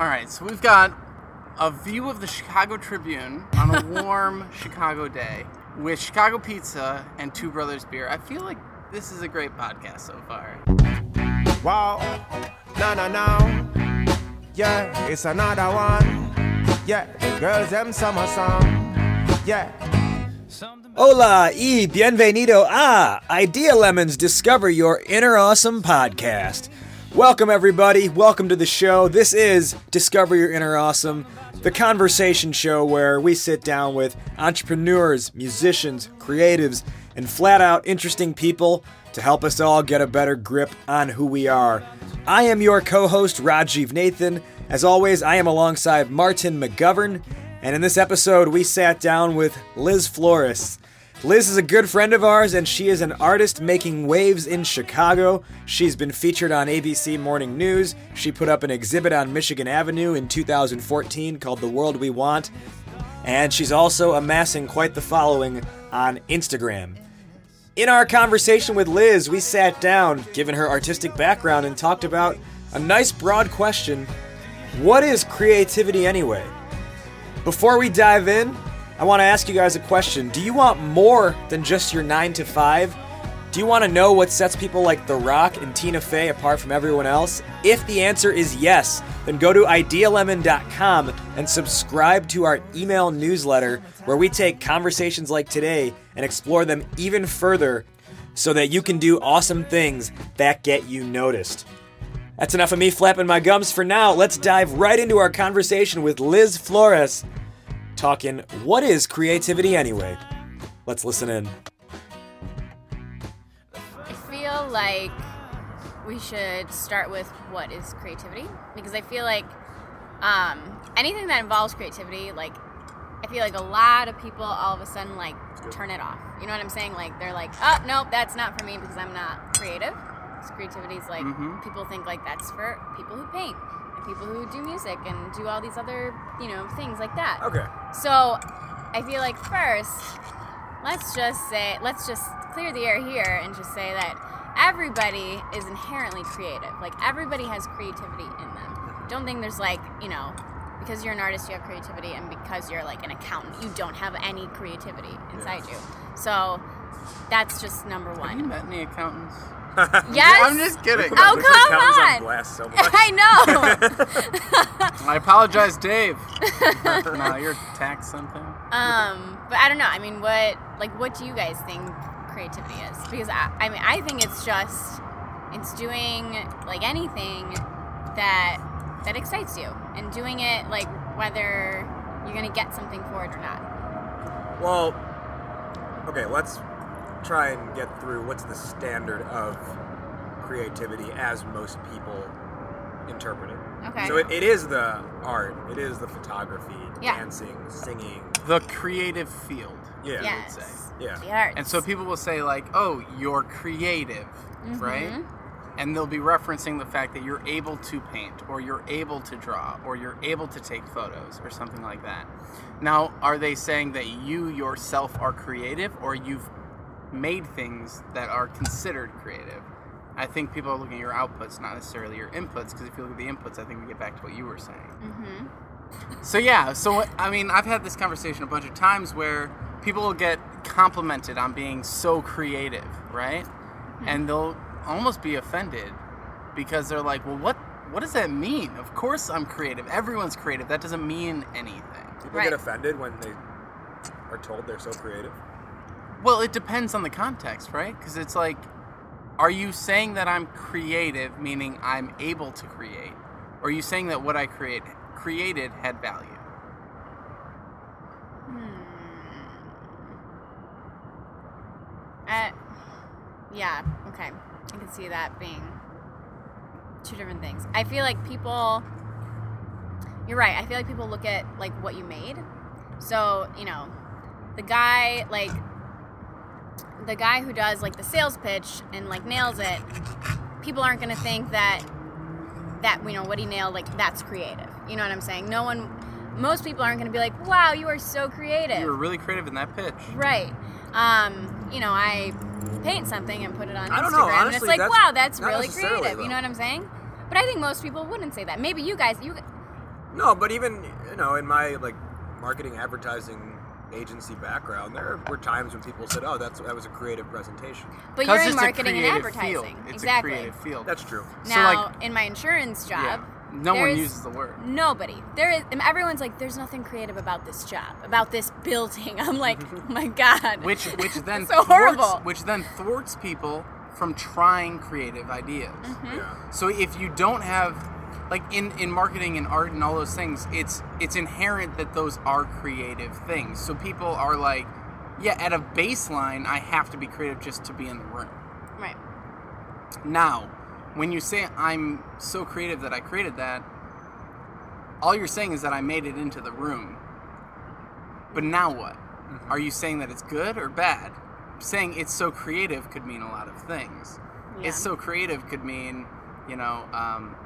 All right, so we've got a view of the Chicago Tribune on a warm Chicago day with Chicago pizza and Two Brothers beer. I feel like this is a great podcast so far. Wow, no, no, no. Yeah, it's another one. Yeah, the girls, them summer song. Yeah. Hola y bienvenido a Idea Lemons Discover Your Inner Awesome podcast. Welcome, everybody. Welcome to the show. This is Discover Your Inner Awesome, the conversation show where we sit down with entrepreneurs, musicians, creatives, and flat out interesting people to help us all get a better grip on who we are. I am your co host, Rajiv Nathan. As always, I am alongside Martin McGovern, and in this episode, we sat down with Liz Flores. Liz is a good friend of ours, and she is an artist making waves in Chicago. She's been featured on ABC Morning News. She put up an exhibit on Michigan Avenue in 2014 called The World We Want. And she's also amassing quite the following on Instagram. In our conversation with Liz, we sat down, given her artistic background, and talked about a nice broad question What is creativity anyway? Before we dive in, I want to ask you guys a question. Do you want more than just your 9 to 5? Do you want to know what sets people like The Rock and Tina Fey apart from everyone else? If the answer is yes, then go to idealemon.com and subscribe to our email newsletter where we take conversations like today and explore them even further so that you can do awesome things that get you noticed. That's enough of me flapping my gums for now. Let's dive right into our conversation with Liz Flores talking what is creativity anyway? Let's listen in. I feel like we should start with what is creativity because I feel like um, anything that involves creativity, like I feel like a lot of people all of a sudden like turn it off. You know what I'm saying? Like they're like, oh nope, that's not for me because I'm not creative. Because creativity is like Mhm. people think like that's for people who paint and people who do music and do all these other you know things like that. Okay. So I feel like first, let's just say, let's just clear the air here and just say that everybody is inherently creative. Like everybody has creativity in them. Don't think there's like, you know, because you're an artist, you have creativity, and because you're like an accountant, you don't have any creativity inside you. So that's just number Have you one. met any accountants? Yes. I'm just kidding. Oh, come accountant's on. blast so much. I know. I apologize, Dave. no, you're tax something. Um, but I don't know. I mean, what like what do you guys think creativity is? Because I, I mean, I think it's just it's doing like anything that that excites you and doing it like whether you're gonna get something for it or not. Well, okay, let's try and get through what's the standard of creativity as most people interpret it. Okay. So it, it is the art, it is the photography, Yeah. dancing, singing. The creative field. Yeah. yes. say. Yeah. The arts. And so people will say like, "Oh, you're creative," right? Mhm. And they'll be referencing the fact that you're able to paint, or you're able to draw, or you're able to take photos, or something like that. Now, are they saying that you yourself are creative, or you've made things that are considered creative? I think people are looking at your outputs, not necessarily your inputs, because if you look at the inputs, I think we get back to what you were saying. Mhm. So yeah, so I mean, I've had this conversation a bunch of times where people will get complimented on being so creative, right? And they'll almost be offended because they're like, "Well, what what does that mean? Of course I'm creative. Everyone's creative. That doesn't mean anything." People Right. get offended when they are told they're so creative. Well, it depends on the context, right? Because it's like, are you saying that I'm creative, meaning I'm able to create, or are you saying that what I create created had value? Hmm. Uh, yeah. Okay. I can see that being two different things. I feel like people. You're right. I feel like people look at like what you made. So you know, the guy like the guy who does like the sales pitch and like nails it. People aren't gonna think that that you know what he nailed like that's creative. You know what I'm saying? No one. Most people aren't gonna be like, "Wow, you are so creative." You were really creative in that pitch. Right. Um, you know, I paint something and put it on I Instagram, don't know, and it's honestly, like, that's wow, that's really creative. though. You know what I'm saying? But I think most people wouldn't say that. Maybe you guys, you, No, but even you know, in my like marketing advertising agency background, there were times when people said, "Oh, that's that was a creative presentation." But you're in marketing and advertising. Field. It's exactly. a creative field. That's true. So, Now, like- in my insurance job, yeah. No one uses the word. Nobody. There is. And everyone's like, "There's nothing creative about this job, about this building." I'm like, oh "My God." Which which then so thwarts, horrible. which then thwarts people from trying creative ideas. Mm-hmm. Yeah. So if you don't have like in, in marketing and art and all those things, it's it's inherent that those are creative things. So people are like, yeah, at a baseline, I have to be creative just to be in the room. right. Now, when you say I'm so creative that I created that, all you're saying is that I made it into the room. But now what? Are you saying that it's good or bad? Saying it's so creative could mean a lot of things. Yeah. It's so creative could mean, you know, um,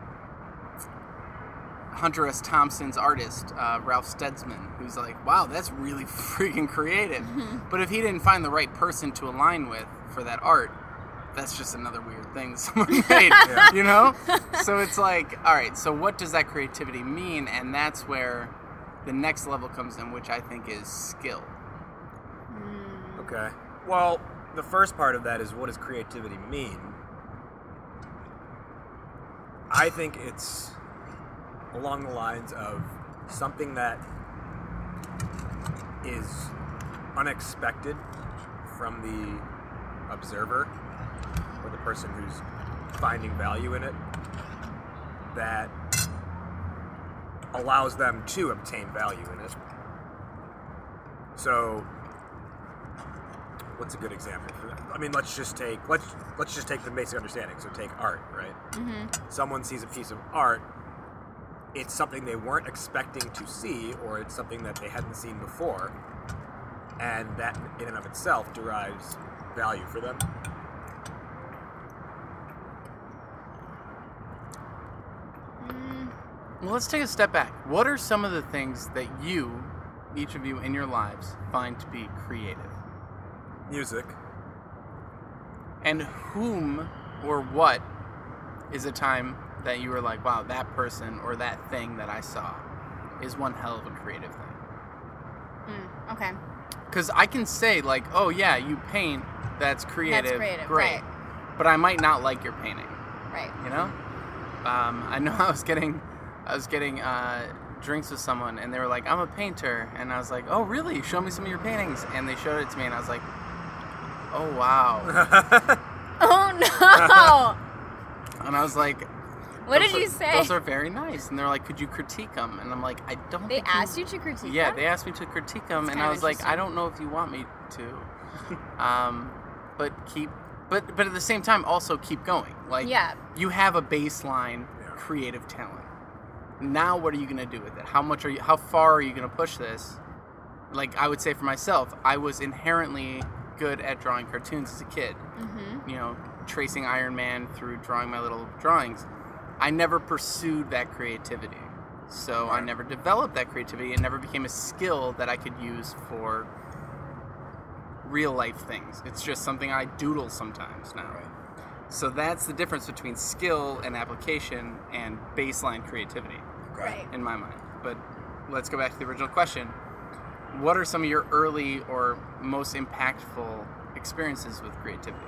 Hunter S. Thompson's artist, uh, Ralph Steadman, who's like, wow, that's really freaking creative. But if he didn't find the right person to align with for that art, that's just another weird thing someone made, you know? So it's like, all right, so what does that creativity mean? And that's where the next level comes in, which I think is skill. Okay. Well, the first part of that is what does creativity mean? I think it's along the lines of something that is unexpected from the observer or the person who's finding value in it that allows them to obtain value in it. So, what's a good example? I mean, let's just take let's let's just take the basic understanding. So take art, right? Mm-hmm. Someone sees a piece of art. It's something they weren't expecting to see, or it's something that they hadn't seen before, and that in and of itself derives value for them. Hmm. Well, let's take a step back. What are some of the things that you, each of you in your lives, find to be creative? Music. And whom or what is a time that you were like, wow, that person or that thing that I saw is one hell of a creative thing? Mm, okay. Because I can say, like, oh, yeah, you paint, that's creative. creative, great. right. But I might not like your painting, Right. you know? Um, I know I was getting, I was getting uh, drinks with someone, and they were like, I'm a painter. And I was like, oh, really? Show me some of your paintings. And they showed it to me, and I was like, oh, wow. Oh no! and I was like, what did are- you say? Those are very nice. And they're like, could you critique them? And I'm like, I don't. they think asked you to critique. Them. Yeah, them? they asked me to critique them, That's and I was like, I don't know if you want me to. um, but keep, but but at the same time, also keep going. Like, Yeah. you have a baseline creative talent. Now, what are you gonna do with it? How much are you? How far are you gonna push this? Like, I would say for myself, I was inherently good at drawing cartoons as a kid Mm-hmm. you know, tracing Iron Man through drawing my little drawings, I never pursued that creativity. So I never developed that creativity. It never became a skill that I could use for real life things. It's just something I doodle sometimes now. So that's the difference between skill and application and baseline creativity Right. in my mind. But let's go back to the original question. What are some of your early or most impactful experiences with creativity?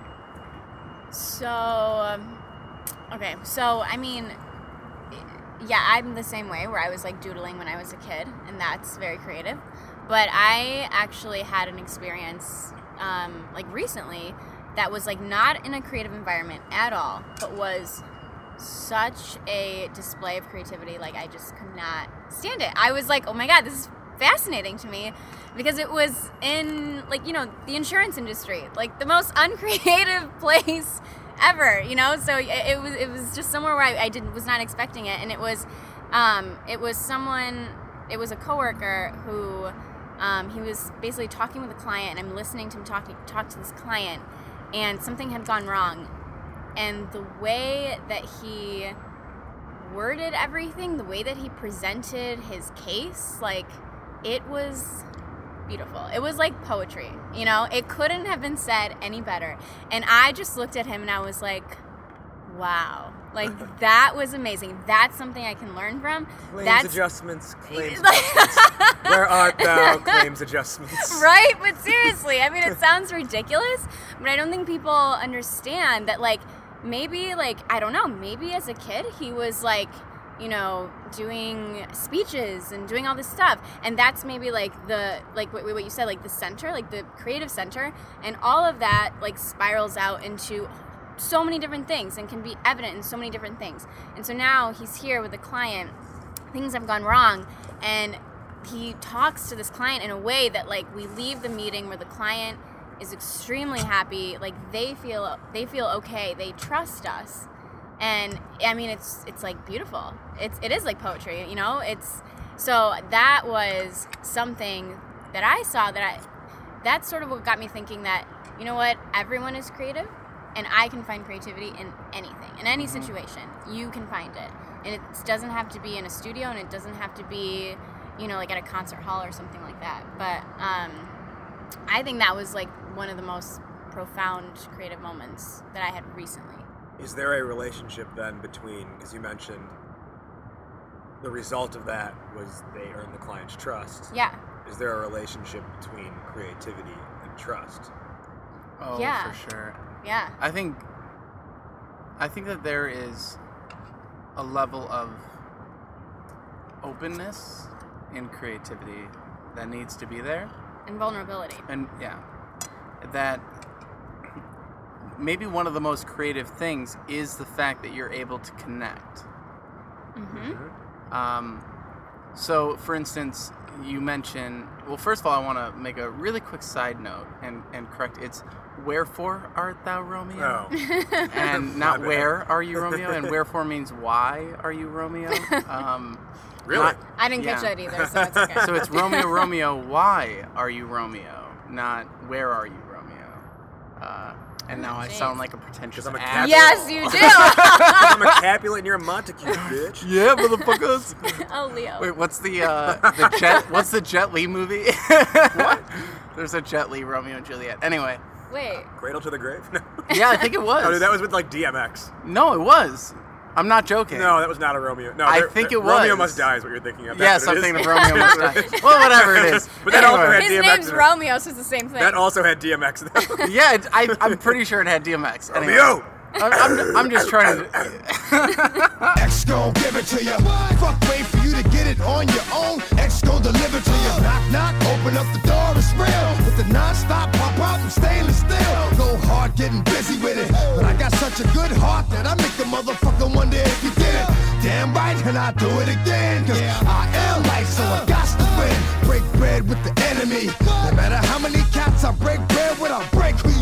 So, um, okay. So, I mean, yeah, I'm the same way where I was like doodling when I was a kid, and that's very creative. But I actually had an experience, um, like recently, that was like not in a creative environment at all, but was such a display of creativity. Like, I just could not stand it. I was like, oh my God, this is fascinating to me because it was in like you know the insurance industry like the most uncreative place ever you know? So it, it was it was just somewhere where I, I did was not expecting it. And it was um, it was someone it was a coworker who um, he was basically talking with a client and I'm listening to him talking talk to this client and something had gone wrong. And the way that he worded everything, the way that he presented his case, like it was beautiful. It was like poetry, you know? It couldn't have been said any better. And I just looked at him and I was like, wow. Like that was amazing. That's something I can learn from. Claims That's adjustments, claims adjustments. Where art thou, claims adjustments? right? But seriously, I mean, it sounds ridiculous, but I don't think people understand that, like, maybe, like, I don't know, maybe as a kid, he was like, you know, doing speeches and doing all this stuff. And that's maybe like the, like what, what you said, like the center, like the creative center. And all of that, like, spirals out into so many different things and can be evident in so many different things. And so now he's here with a client, things have gone wrong, and he talks to this client in a way that like we leave the meeting where the client is extremely happy, like they feel they feel okay, they trust us. And I mean it's it's like beautiful. It's it is like poetry, you know? It's so that was something that I saw that I that's sort of what got me thinking that you know what? Everyone is creative and i can find creativity in anything in any situation. You can find it. And it doesn't have to be in a studio and it doesn't have to be you know like at a concert hall or something like that. But um, i think that was like one of the most profound creative moments that i had recently Is there a relationship then between, as you mentioned, the result of that was they earned the client's trust? yeah Is there a relationship between creativity and trust? Oh, Yeah. for sure. yeah I think I think that there is a level of openness in creativity that needs to be there. and vulnerability And yeah, that maybe one of the most creative things is the fact that you're able to connect. mm-hmm. Um, so, for instance, you mentioned. Well, first of all, I want to make a really quick side note and, and correct. It's wherefore art thou Romeo? Oh. and not where are you Romeo, and wherefore means why are you Romeo. Um, Really? not- i didn't catch that either so it's okay so it's Romeo, Romeo. Why are you Romeo? Not where are you Romeo? Uh, and now I Jeez. sound like a pretentious I'm a ass. yes you do I'm a Capulet and you're a Montague, bitch. Yeah, motherfuckers. oh leo Wait, what's the uh, the Jet? What's the Jet Li movie? what? There's a Jet Li Romeo and Juliet. Anyway, wait Cradle to the grave? No. yeah, I think it was. Oh, dude, that was with like DMX. no, it was. I'm not joking. No, that was not a Romeo. No, I think there- it Romeo was. Must Die is what you're thinking of. Yes, That's I'm what it thinking is. of Romeo Must Die. Well, whatever it is. But that also Anyway. had his DMX name's romeo so it's the same thing That also had DMX. though. Yeah, it, I, I'm pretty sure it had DMX. Anyway, Romeo! I'm, I'm, I'm just trying to. X gon' give it to you. Fuck, wait for you to get it on your own. X gon' deliver to you. Knock, knock, open up the door, it's real. With the non-stop pop out and stainless steel. Go hard, getting busy with it. But I got such a good heart that I make the motherfucker wonder if you did it. Damn right, and I do it again. Cause I am life, so I got to win. Break bread with the enemy. No matter how many cats I break bread with, I break who. You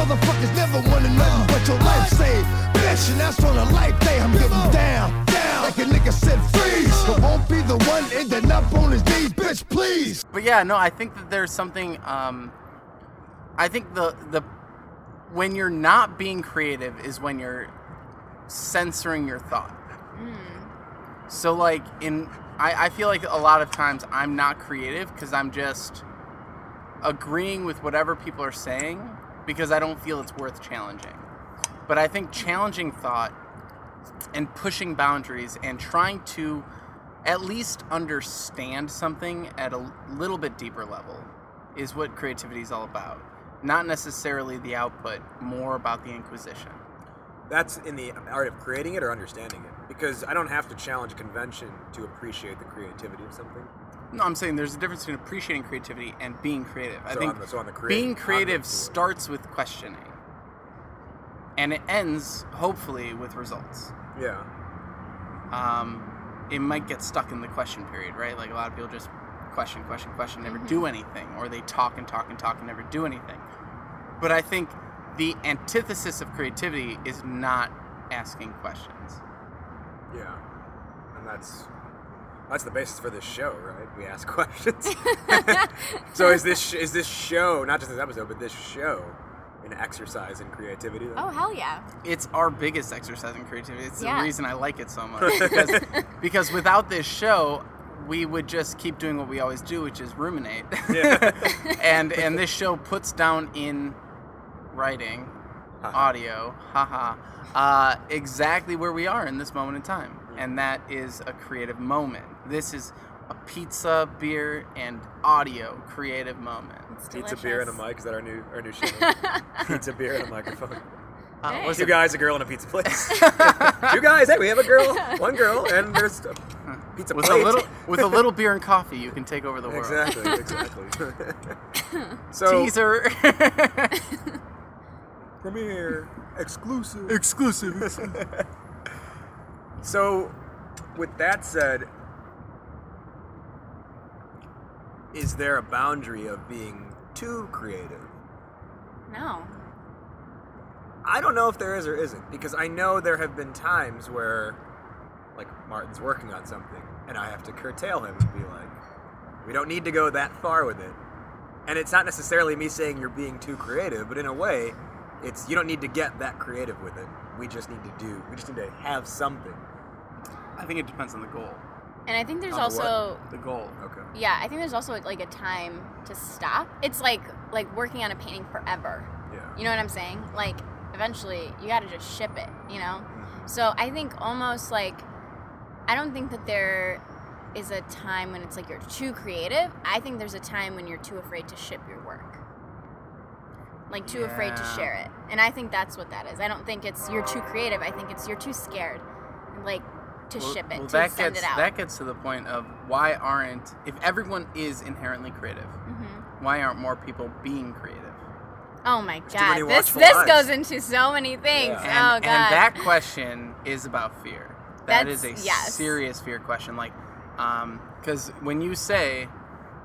motherfuckers never wanted nothing but your life saved. Bitch, and that's on a life day. I'm getting down, down. Like a nigga said, freeze. But won't be the one ending up on his knees, bitch, please. But yeah, no, I think that there's something. Um, I think the the when you're not being creative is when you're censoring your thought. So like in, I, I feel like a lot of times I'm not creative because I'm just agreeing with whatever people are saying because I don't feel it's worth challenging. But I think challenging thought and pushing boundaries and trying to at least understand something at a little bit deeper level is what creativity is all about. Not necessarily the output, more about the inquisition. That's in the art of creating it or understanding it. Because I don't have to challenge a convention to appreciate the creativity of something. No, I'm saying there's a difference between appreciating creativity and being creative. I think on the- so on the creative- being creative starts with questioning, and it ends hopefully with results. Yeah. Um, it might get stuck in the question period, right? Like a lot of people just question, question, question, never do anything, or they talk and talk and talk and never do anything. But I think the antithesis of creativity is not asking questions. Yeah. And that's that's the basis for this show, right? We ask questions. so is this is this show, not just this episode, but this show an exercise in creativity? Then? oh hell yeah It's our biggest exercise in creativity. It's Yeah. the reason I like it so much. Because, because without this show, we would just keep doing what we always do, which is ruminate. Yeah. and and this show puts down in writing Haha. audio, haha, uh, exactly where we are in this moment in time, and that is a creative moment. This is a pizza, beer, and audio creative moment. It's Pizza, beer, and a delicious. mic. Is that our new our new show? Pizza, beer, and a microphone. Uh, Hey. was Two it- guys, a girl, and a pizza place. Two guys. Hey, we have a girl, one girl, and there's a pizza with a little with a little beer and coffee, you can take over the world. Exactly. Exactly. so Teaser. premiere exclusive. Exclusive. So, with that said, is there a boundary of being too creative? No. I don't know if there is or isn't because I know there have been times where, like, Martin's working on something and I have to curtail him and be like, we don't need to go that far with it. And it's not necessarily me saying you're being too creative, but in a way, it's you don't need to get that creative with it. We just need to do, we just need to have something. I think it depends on the goal. And I think there's On the what? also The goal. Okay. yeah, I think there's also like a time to stop. It's like like working on a painting forever. Yeah. You know what I'm saying? Like eventually you got to just ship it, you know? Mm-hmm. So I think almost like I don't think that there is a time when it's like you're too creative. I think there's a time when you're too afraid to ship your work. Like too afraid to share it. And I think that's what that is. I don't think it's you're too creative. I think it's you're too scared like to Well- ship it, well, to that send gets it out. that gets to the point of why aren't if everyone is inherently creative, hmm why aren't more people being creative? Oh my god. This this eyes. goes into so many things. Yeah. And, oh god. and that question is about fear. That is That's- a yes. serious fear question. Like, because when you say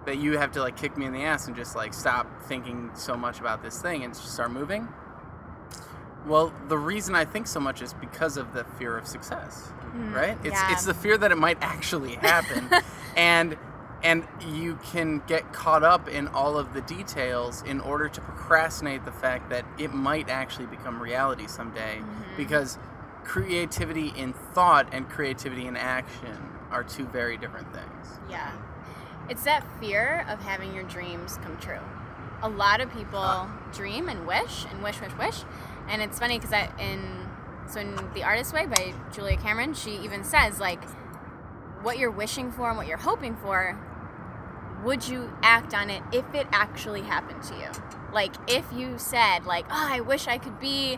that you have to like kick me in the ass and just like stop thinking so much about this thing and just start moving, well, the reason I think so much is because of the fear of success, right? It's yeah. it's the fear that it might actually happen, and and you can get caught up in all of the details in order to procrastinate the fact that it might actually become reality someday, Mm-hmm. because creativity in thought and creativity in action are two very different things. Yeah. It's that fear of having your dreams come true. A lot of people dream and wish and wish, wish, wish. And it's funny because I in so in The Artist's Way by Julia Cameron, she even says like what you're wishing for and what you're hoping for, would you act on it if it actually happened to you? Like if you said like, "Oh, I wish I could be,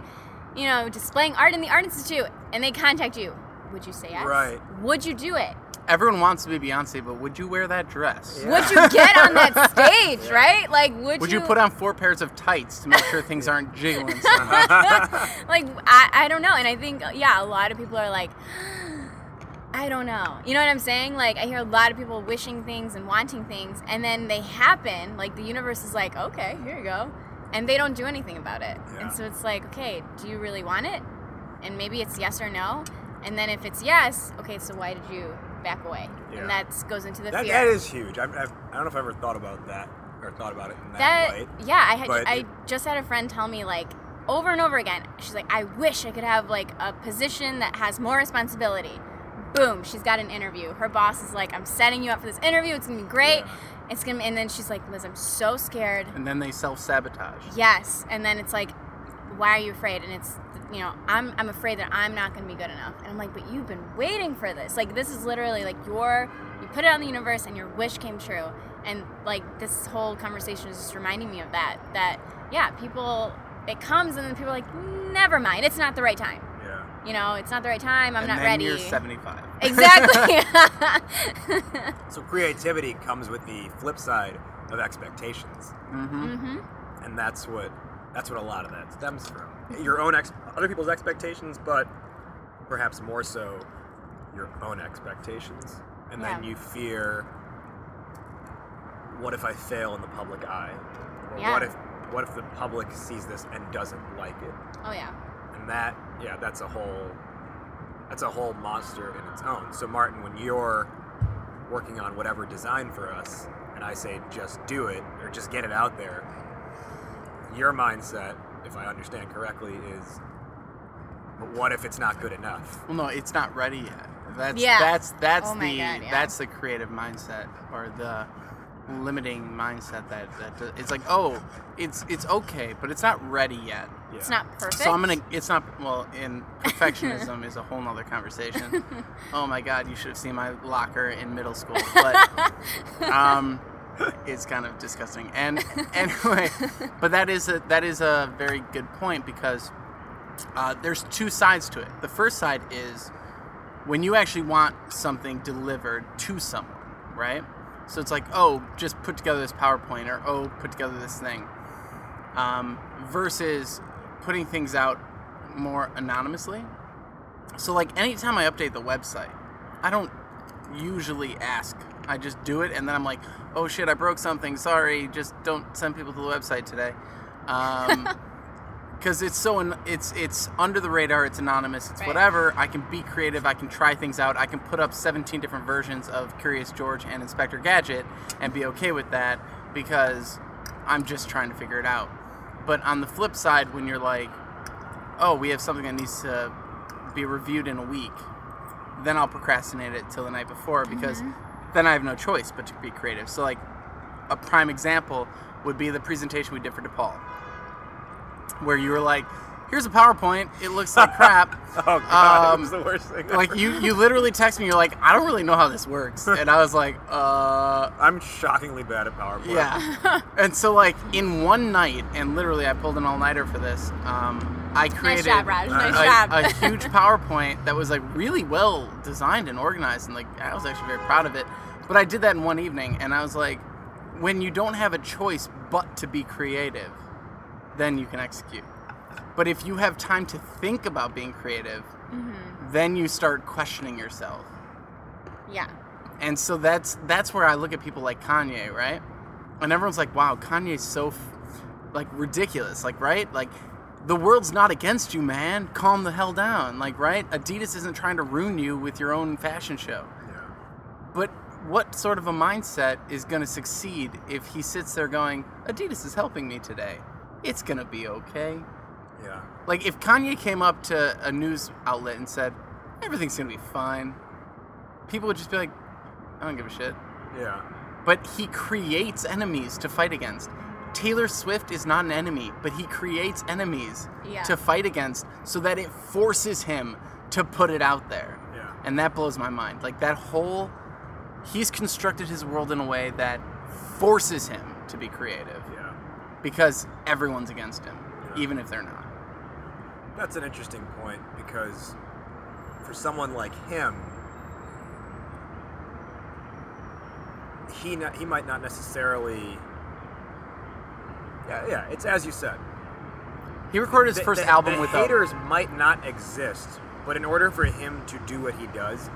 you know, displaying art in the Art Institute," and they contact you, would you say yes? Right. Would you do it? Everyone wants to be Beyonce, but would you wear that dress? Yeah. would you get on that stage, right? Like, would, Would you put on four pairs of tights to make sure things aren't jiggling? like I, I don't know, and I think yeah, a lot of people are like, I don't know. You know what I'm saying? Like I hear a lot of people wishing things and wanting things, and then they happen. Like the universe is like, okay, here you go, and they don't do anything about it. Yeah. And so it's like, okay, do you really want it? And maybe it's yes or no. And then if it's yes, okay, so why did you back away? Yeah. And that goes into the That, fear. that is huge. I've, I've, I don't know if I've ever thought about that or thought about it in that, that light. yeah i had i it- just had a friend tell me like over and over again she's like i wish i could have like a position that has more responsibility boom she's got an interview her boss is like i'm setting you up for this interview it's gonna be great Yeah. it's gonna be, and then she's like liz i'm so scared and then they self sabotage. yes and then it's like why are you afraid and it's you know i'm i'm afraid that i'm not going to be good enough. And i'm like but you've been waiting for this. Like this is literally like your you put it on the universe and your wish came true. And like this whole conversation is just reminding me of that that yeah people it comes and then people are like never mind. It's not the right time. Yeah. you know it's not the right time. I'm and not then ready. You're 75. exactly. So creativity comes with the flip side of expectations, Mm-hmm. hmm and that's what that's what a lot of that stems from. Your own ex- other people's expectations, but perhaps more so your own expectations, and then you fear, what if I fail in the public eye, or Yeah. what if what if the public sees this and doesn't like it? oh yeah. And that yeah that's a whole that's a whole monster in its own. So martin when you're working on whatever design for us and i say just do it or just get it out there your mindset if i understand correctly is but what if it's not good enough Well, no, it's not ready yet. That's Yeah. that's that's Oh the God, yeah. that's the creative mindset or the limiting mindset that that it's like oh it's it's okay but it's not ready yet It's not perfect. so i'm gonna it's not well in perfectionism is a whole nother conversation oh my god you should have seen my locker in middle school but um it's kind of disgusting. And anyway but that is a that is a very good point because uh, there's two sides to it. The first side is when you actually want something delivered to someone right? So it's like oh just put together this powerpoint or oh put together this thing um, versus putting things out more anonymously. So like anytime i update the website i don't usually ask i just do it and then i'm like oh shit i broke something. Sorry just don't send people to the website today. Um, because it's so it's it's under the radar it's anonymous it's Right. whatever. I can be creative i can try things out. I can put up 17 different versions of curious george and inspector gadget and be okay with that because i'm just trying to figure it out. But on the flip side when you're like oh we have something that needs to be reviewed in a week then i'll procrastinate it till the night before because then i have no choice but to be creative so like a prime example would be the presentation we did for DePaul where you were like, "Here's a PowerPoint. It looks like crap." Oh god, Um, it was the worst thing. like ever. you, you literally text me. You're like, "I don't really know how this works," and I was like, "Uh, I'm shockingly bad at PowerPoint. yeah." and so like in one night, and literally I pulled an all nighter for this. Um, I created job, Raj. Nice a, job. a huge PowerPoint that was like really well designed and organized, and like I was actually very proud of it. But I did that in one evening, and I was like, when you don't have a choice but to be creative, then you can execute. But if you have time to think about being creative, mm-hmm. then you start questioning yourself. yeah. And so that's that's where I look at people like Kanye, right? And everyone's like, "Wow, Kanye's so f- like ridiculous." Like, right? Like the world's not against you, man. Calm the hell down. Like, right? Adidas isn't trying to ruin you with your own fashion show. Yeah. But what sort of a mindset is going to succeed if he sits there going, "Adidas is helping me today. It's going to be okay." Yeah. Like if Kanye came up to a news outlet and said, "Everything's gonna be fine," people would just be like, "I don't give a shit." Yeah. But he creates enemies to fight against. Taylor Swift is not an enemy, but he creates enemies Yeah. to fight against so that it forces him to put it out there. Yeah. And that blows my mind. Like that whole he's constructed his world in a way that forces him to be creative Yeah. because everyone's against him, Yeah. even if they're not. That's an interesting point because for someone like him, he not, he might not necessarily. Yeah, yeah. It's as you said. He recorded his The- first the- album the with a haters might not exist, but in order for him to do what he does,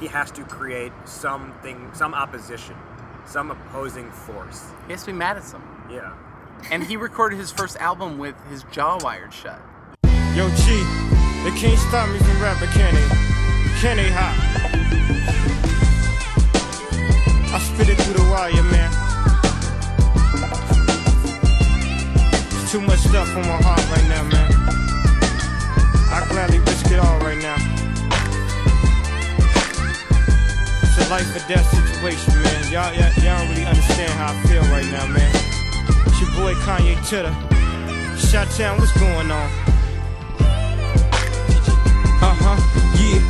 he has to create something, some opposition, some opposing force. He has to be mad at someone. Yeah. And he recorded his first album with his jaw wired shut. Yo, G, they can't stop me from rapping, can they? Can they, ha? I spit it through the wire, man. There's too much stuff on my heart right now, man. I gladly risk it all right now. Life or death situation, man. Y'all, y'all, y'all don't really understand how I feel right now, man. It's your boy Kanye Titter. Shot Town, what's going on? Uh huh, yeah,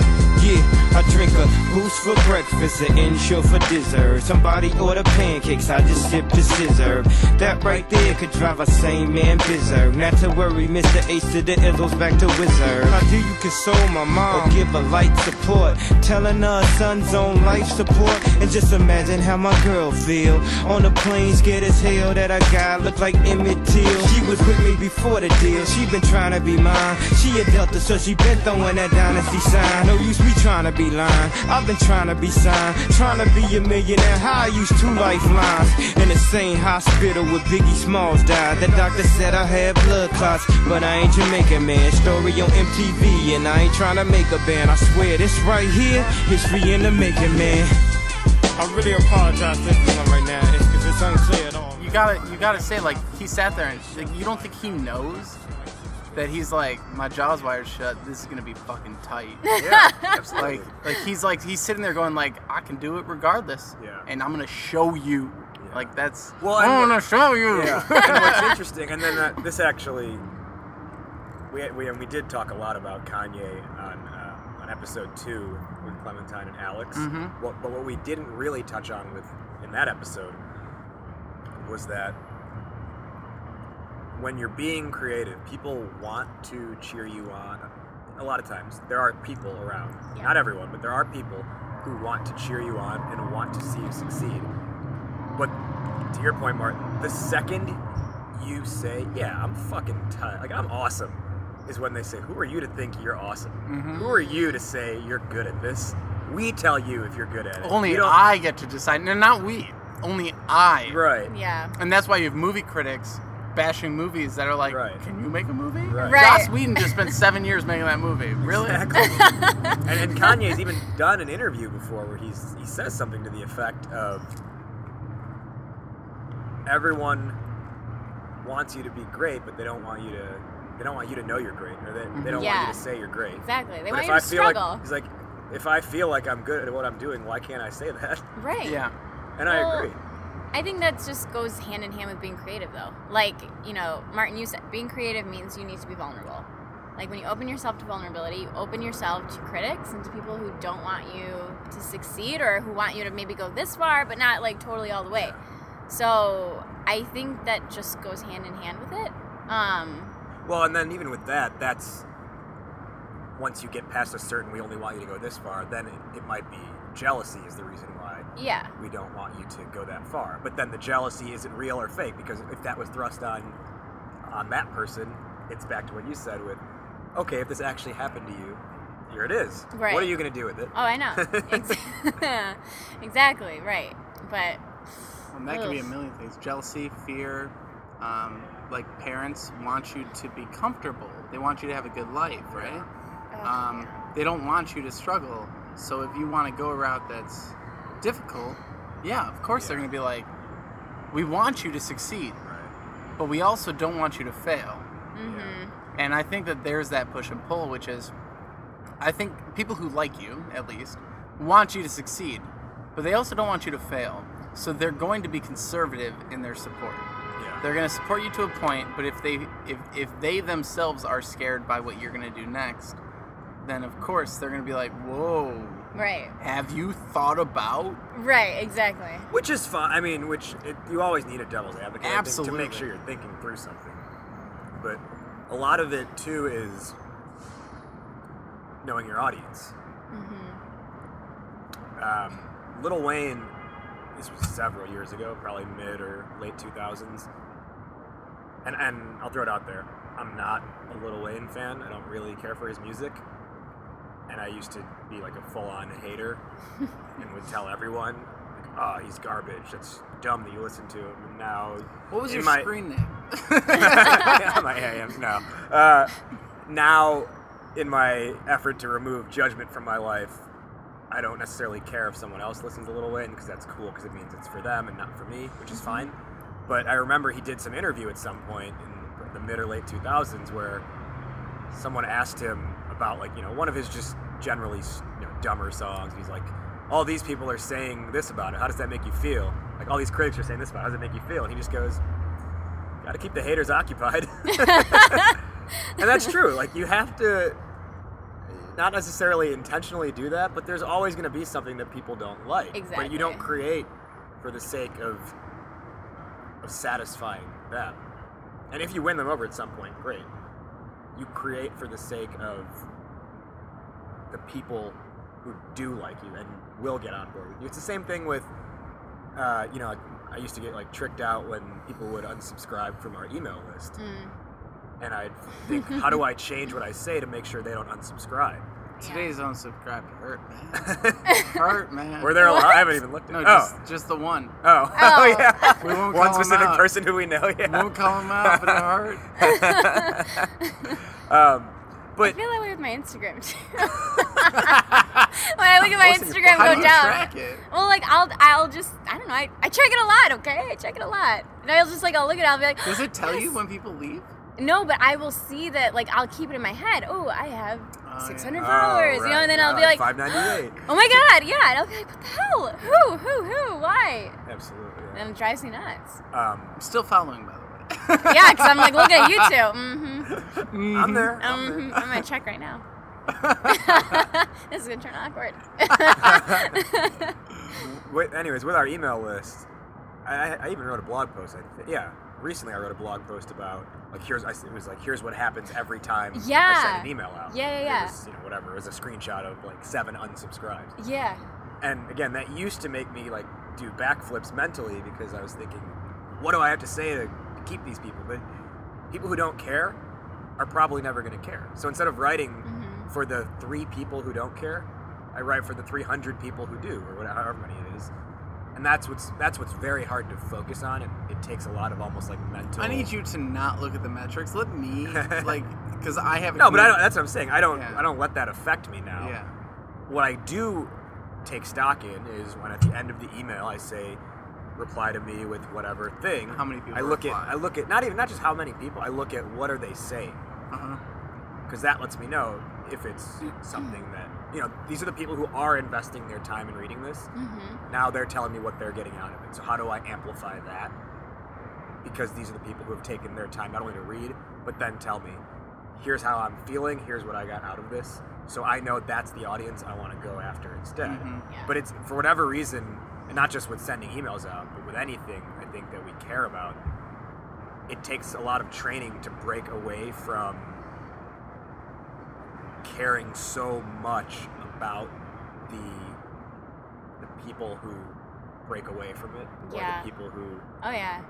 yeah. I drink a boost for breakfast, an Ensure for dessert. Somebody order pancakes, I just sip the scissor. That right there could drive a sane man berserk. Not to worry, Mr. Ace to the Illos back to Wizard. How do you console my mom Or give her light support, telling her son's on life support. And just imagine how my girl feel on the plane, scared as hell that I got look like Emmett Till. She was with me before the deal, she been trying to be mine. She a Delta, so she been throwing that dynasty sign. No use me trying to be lying. I've been trying to be signed, trying to be a millionaire. How I used two lifelines in the same hospital where Biggie Smalls died. The doctor said I had blood clots, but I ain't Jamaican man. Story on MTV, and I ain't trying to make a band. I swear this right here, history in the making, man. I really apologize to everyone right now if, if it's unclear at all. You gotta you gotta say like he sat there and like you don't think he knows that he's like my jaw's wired shut. This is gonna be fucking tight. Yeah. Absolutely. like like he's like he's sitting there going like I can do it regardless. Yeah. And I'm gonna show you. Like that's. Well, I'm gonna show you. Yeah. and what's interesting, and then that, this actually, we, we and we did talk a lot about Kanye on uh, on episode two with Clementine and Alex. Mm-hmm. What, but what we didn't really touch on with in that episode was that when you're being creative, people want to cheer you on. A lot of times, there are people around. Yeah. Not everyone, but there are people who want to cheer you on and want to see you succeed. But to your point, Martin, the second you say, "Yeah, I'm fucking tight, like I'm awesome," is when they say, "Who are you to think you're awesome? Mhm. Who are you to say you're good at this?" We tell you if you're good at it. Only I get to decide. No, not we. Only I. Right. Yeah. And that's why you have movie critics bashing movies that are like, Right. "Can you make a movie?" Right. Right. Joss Whedon just spent seven years making that movie. Really? Exactly. and, and Kanye's even done an interview before where he's he says something to the effect of everyone wants you to be great, but they don't want you to they don't want you to know you're great, or they, they don't want you to say you're great. Exactly. They but want if you I to feel struggle. like he's like, if I feel like I'm good at what I'm doing, why can't I say that? right. Yeah. And I agree. I think that just goes hand in hand with being creative, though. Like, you know, Martin, you said being creative means you need to be vulnerable. Like, when you open yourself to vulnerability, you open yourself to critics and to people who don't want you to succeed or who want you to maybe go this far, but not like totally all the way. So, I think that just goes hand in hand with it. Um, Well, and then even with that, that's once you get past a certain, we only want you to go this far. Then it, it might be jealousy is the reason why yeah. we don't want you to go that far. But then the jealousy isn't real or fake because if that was thrust on on that person, it's back to what you said with, okay, if this actually happened to you, here it is. Right. What are you going to do with it? Oh, I know. Exactly, right. But, And that could be a million things: jealousy, fear. Um, like parents want you to be comfortable. They want you to have a good life, right? Um, they don't want you to struggle. So if you want to go a route that's difficult, yeah, of course they're going to be like, we want you to succeed, but we also don't want you to fail. hmm And I think that there's that push and pull, which is, I think people who like you, at least, want you to succeed, but they also don't want you to fail. So they're going to be conservative in their support. Yeah. They're going to support you to a point, but if they if if they themselves are scared by what you're going to do next, then of course they're going to be like, "Whoa, Right. have you thought about?" Right, exactly. Which is fun. I mean, which it, you always need a devil's advocate I think, to make sure you're thinking through something. But a lot of it too is knowing your audience. Um, Lil Wayne, this was several years ago, probably mid or late 2000s. And, and I'll throw it out there. I'm not a Lil Wayne fan. I don't really care for his music. And I used to be like a full on hater and would tell everyone, like, oh, he's garbage. That's dumb that you listen to him. And now. What was your my- screen name? yeah, my AM, no. Uh, now, in my effort to remove judgment from my life, I don't necessarily care if someone else listens to Lil Wayne because that's cool because it means it's for them and not for me, which is fine. But I remember he did some interview at some point in the mid or late 2000s where someone asked him about like you know one of his just generally you know dumber songs. He's like, all these people are saying this about it. How does that make you feel? Like all these critics are saying this about. It. How does it make you feel? And he just goes, got to keep the haters occupied. and that's true. Like you have to not necessarily intentionally do that, but there's always going to be something that people don't like. Exactly. But you don't create for the sake of of satisfying them. And if you win them over at some point, great. You create for the sake of the people who do like you and will get on board with you. It's the same thing with, uh, you know, I used to get like tricked out when people would unsubscribe from our email list, Mm. and I'd think, how do I change what I say to make sure they don't unsubscribe? Today's unsubscribe hurt, man. hurt, man. Were there a lot? I haven't even looked at. No, oh, just just the one. oh, oh, Oh. yeah. We won't One call 'em specific out. person who we know. Yeah. Won't call him out, but it hurt. um, I feel that way with my Instagram too. when I look at my Posting- Instagram How do go you down. track it? Well, like I'll, I'll just, I don't know, I, I check it a lot, okay? I check it a lot, and I'll just like, I'll look at it, I'll be like, Does it tell you when people leave? No, but I will see that, like, I'll keep it in my head. Oh, I have Oh, 600 Oh, followers, you know, and then I'll be like, five ninety eight. oh my god, yeah, and I'll be like, what the hell? Who, who, who, why? Absolutely. And it drives me nuts. Um, I'm still following, by the way. Yeah, because I'm like, look at you two. Mm-hmm. I'm there. I'm Um, there. I'm gonna check right now. this is gonna turn awkward. With, anyways, with our email list, I, I- I even wrote a blog post. I yeah, recently I wrote a blog post about like here's I, it was like here's what happens every time yeah. I send an email out. Yeah, yeah, It yeah. was, you know, whatever. It was a screenshot of like seven unsubscribes. yeah. And again, that used to make me like do backflips mentally because I was thinking, what do I have to say to keep these people? But people who don't care are probably never going to care. So instead of writing Mm-hmm. for the three people who don't care, I write for the 300 people who do, or whatever, however many it is. And that's what's that's what's very hard to focus on. It, it takes a lot of almost like mental. I need you to not look at the metrics. Let me, like, because I have. No, but I don't, that's what I'm saying. I don't Yeah. I don't let that affect me now. Yeah. What I do take stock in is when at the end of the email I say, reply to me with whatever thing. How many people I look reply? at I look at not even not just how many people. I look at what are they saying Uh-huh. because that lets me know if it's something that you know these are the people who are investing their time in reading this. Mm-hmm. Now they're telling me what they're getting out of it. So how do I amplify that? Because these are the people who have taken their time not only to read, but then tell me, here's how I'm feeling, here's what I got out of this. So I know that's the audience I want to go after instead. Mhm. Yeah. But it's for whatever reason, and not just with sending emails out, but with anything I think that we care about, it takes a lot of training to break away from caring so much about the the people who break away from it, or Yeah. the people who Oh yeah.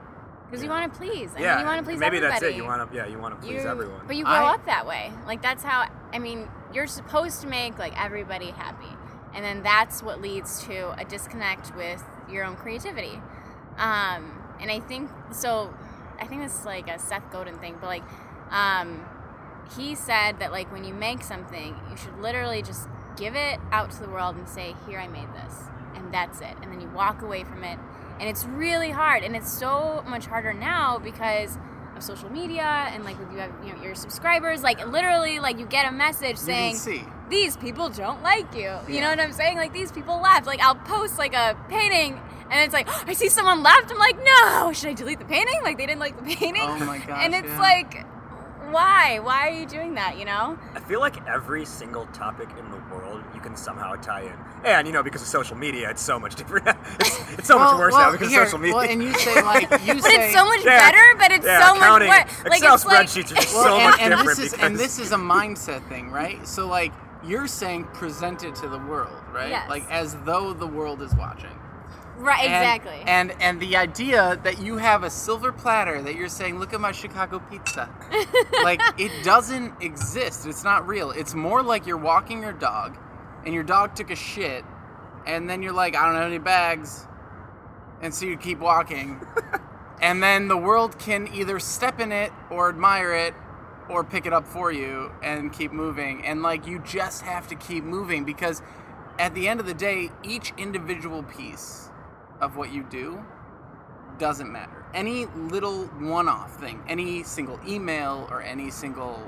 Because you want to please. I yeah, mean, you want to please maybe everybody. that's it. You want to yeah, you want to please You- everyone. But you grow I- up that way. Like that's how. I mean, you're supposed to make like everybody happy, and then that's what leads to a disconnect with your own creativity. Um, and I think so. I think this is like a Seth Godin thing, but like, um, he said that like when you make something, you should literally just give it out to the world and say, "Here, I made this," and that's it. And then you walk away from it, and it's really hard, and it's so much harder now because of social media and like with you have you know your subscribers. Like literally, like you get a message saying these people don't like you. You know what I'm saying? Like these people left. Like I'll post like a painting and it's like I see someone left. I'm like, no, should I delete the painting? Like they didn't like the painting. Oh my gosh, And it's yeah. like, why? Why are you doing that? You know? I feel like every single topic in the world you can somehow tie in. And you know, because of social media, it's so much different. it's, it's so much worse well, now because here, of social media. Well, and you say like you But say. it's so much Yeah. better. But it's yeah, so accounting, much worse. Like Excel it's like spreadsheets are just Well, so and, much and different this is because and this is a mindset thing, right? So like you're saying present it to the world, right? Yes. Like as though the world is watching. Right, And- exactly. And and the idea that you have a silver platter that you're saying, look at my Chicago pizza. like it doesn't exist. It's not real. It's more like you're walking your dog and your dog took a shit and then you're like, I don't have any bags. And so you keep walking. and then the world can either step in it or admire it or pick it up for you and keep moving. And like you just have to keep moving because at the end of the day, each individual piece of what you do doesn't matter. Any little one off thing, any single email or any single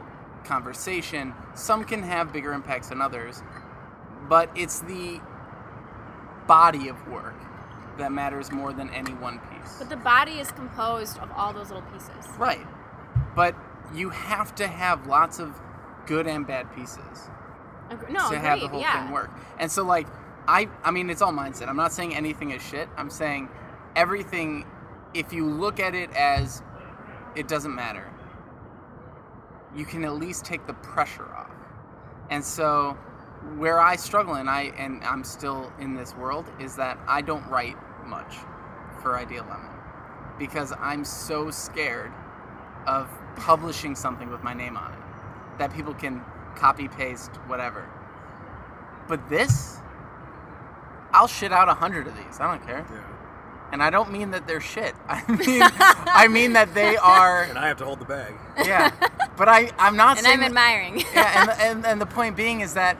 conversation, some can have bigger impacts than others, but it's the body of work that matters more than any one piece. but the body is composed of all those little pieces. Right. But you have to have lots of good and bad pieces Agre- No, to have the whole yeah. thing work. And so like I I mean it's all mindset. I'm not saying anything is shit. I'm saying everything if you look at it as it doesn't matter, you can at least take the pressure off. And so where I struggle and I and I'm still in this world is that I don't write much for Idea Lemon because I'm so scared of publishing something with my name on it that people can copy paste whatever. But this, I'll shit out a hundred of these. I don't care, and I don't mean that they're shit. I mean, I mean that they are. and I have to hold the bag. Yeah, but I I'm not. And saying I'm that- admiring. yeah, and, and and the point being is that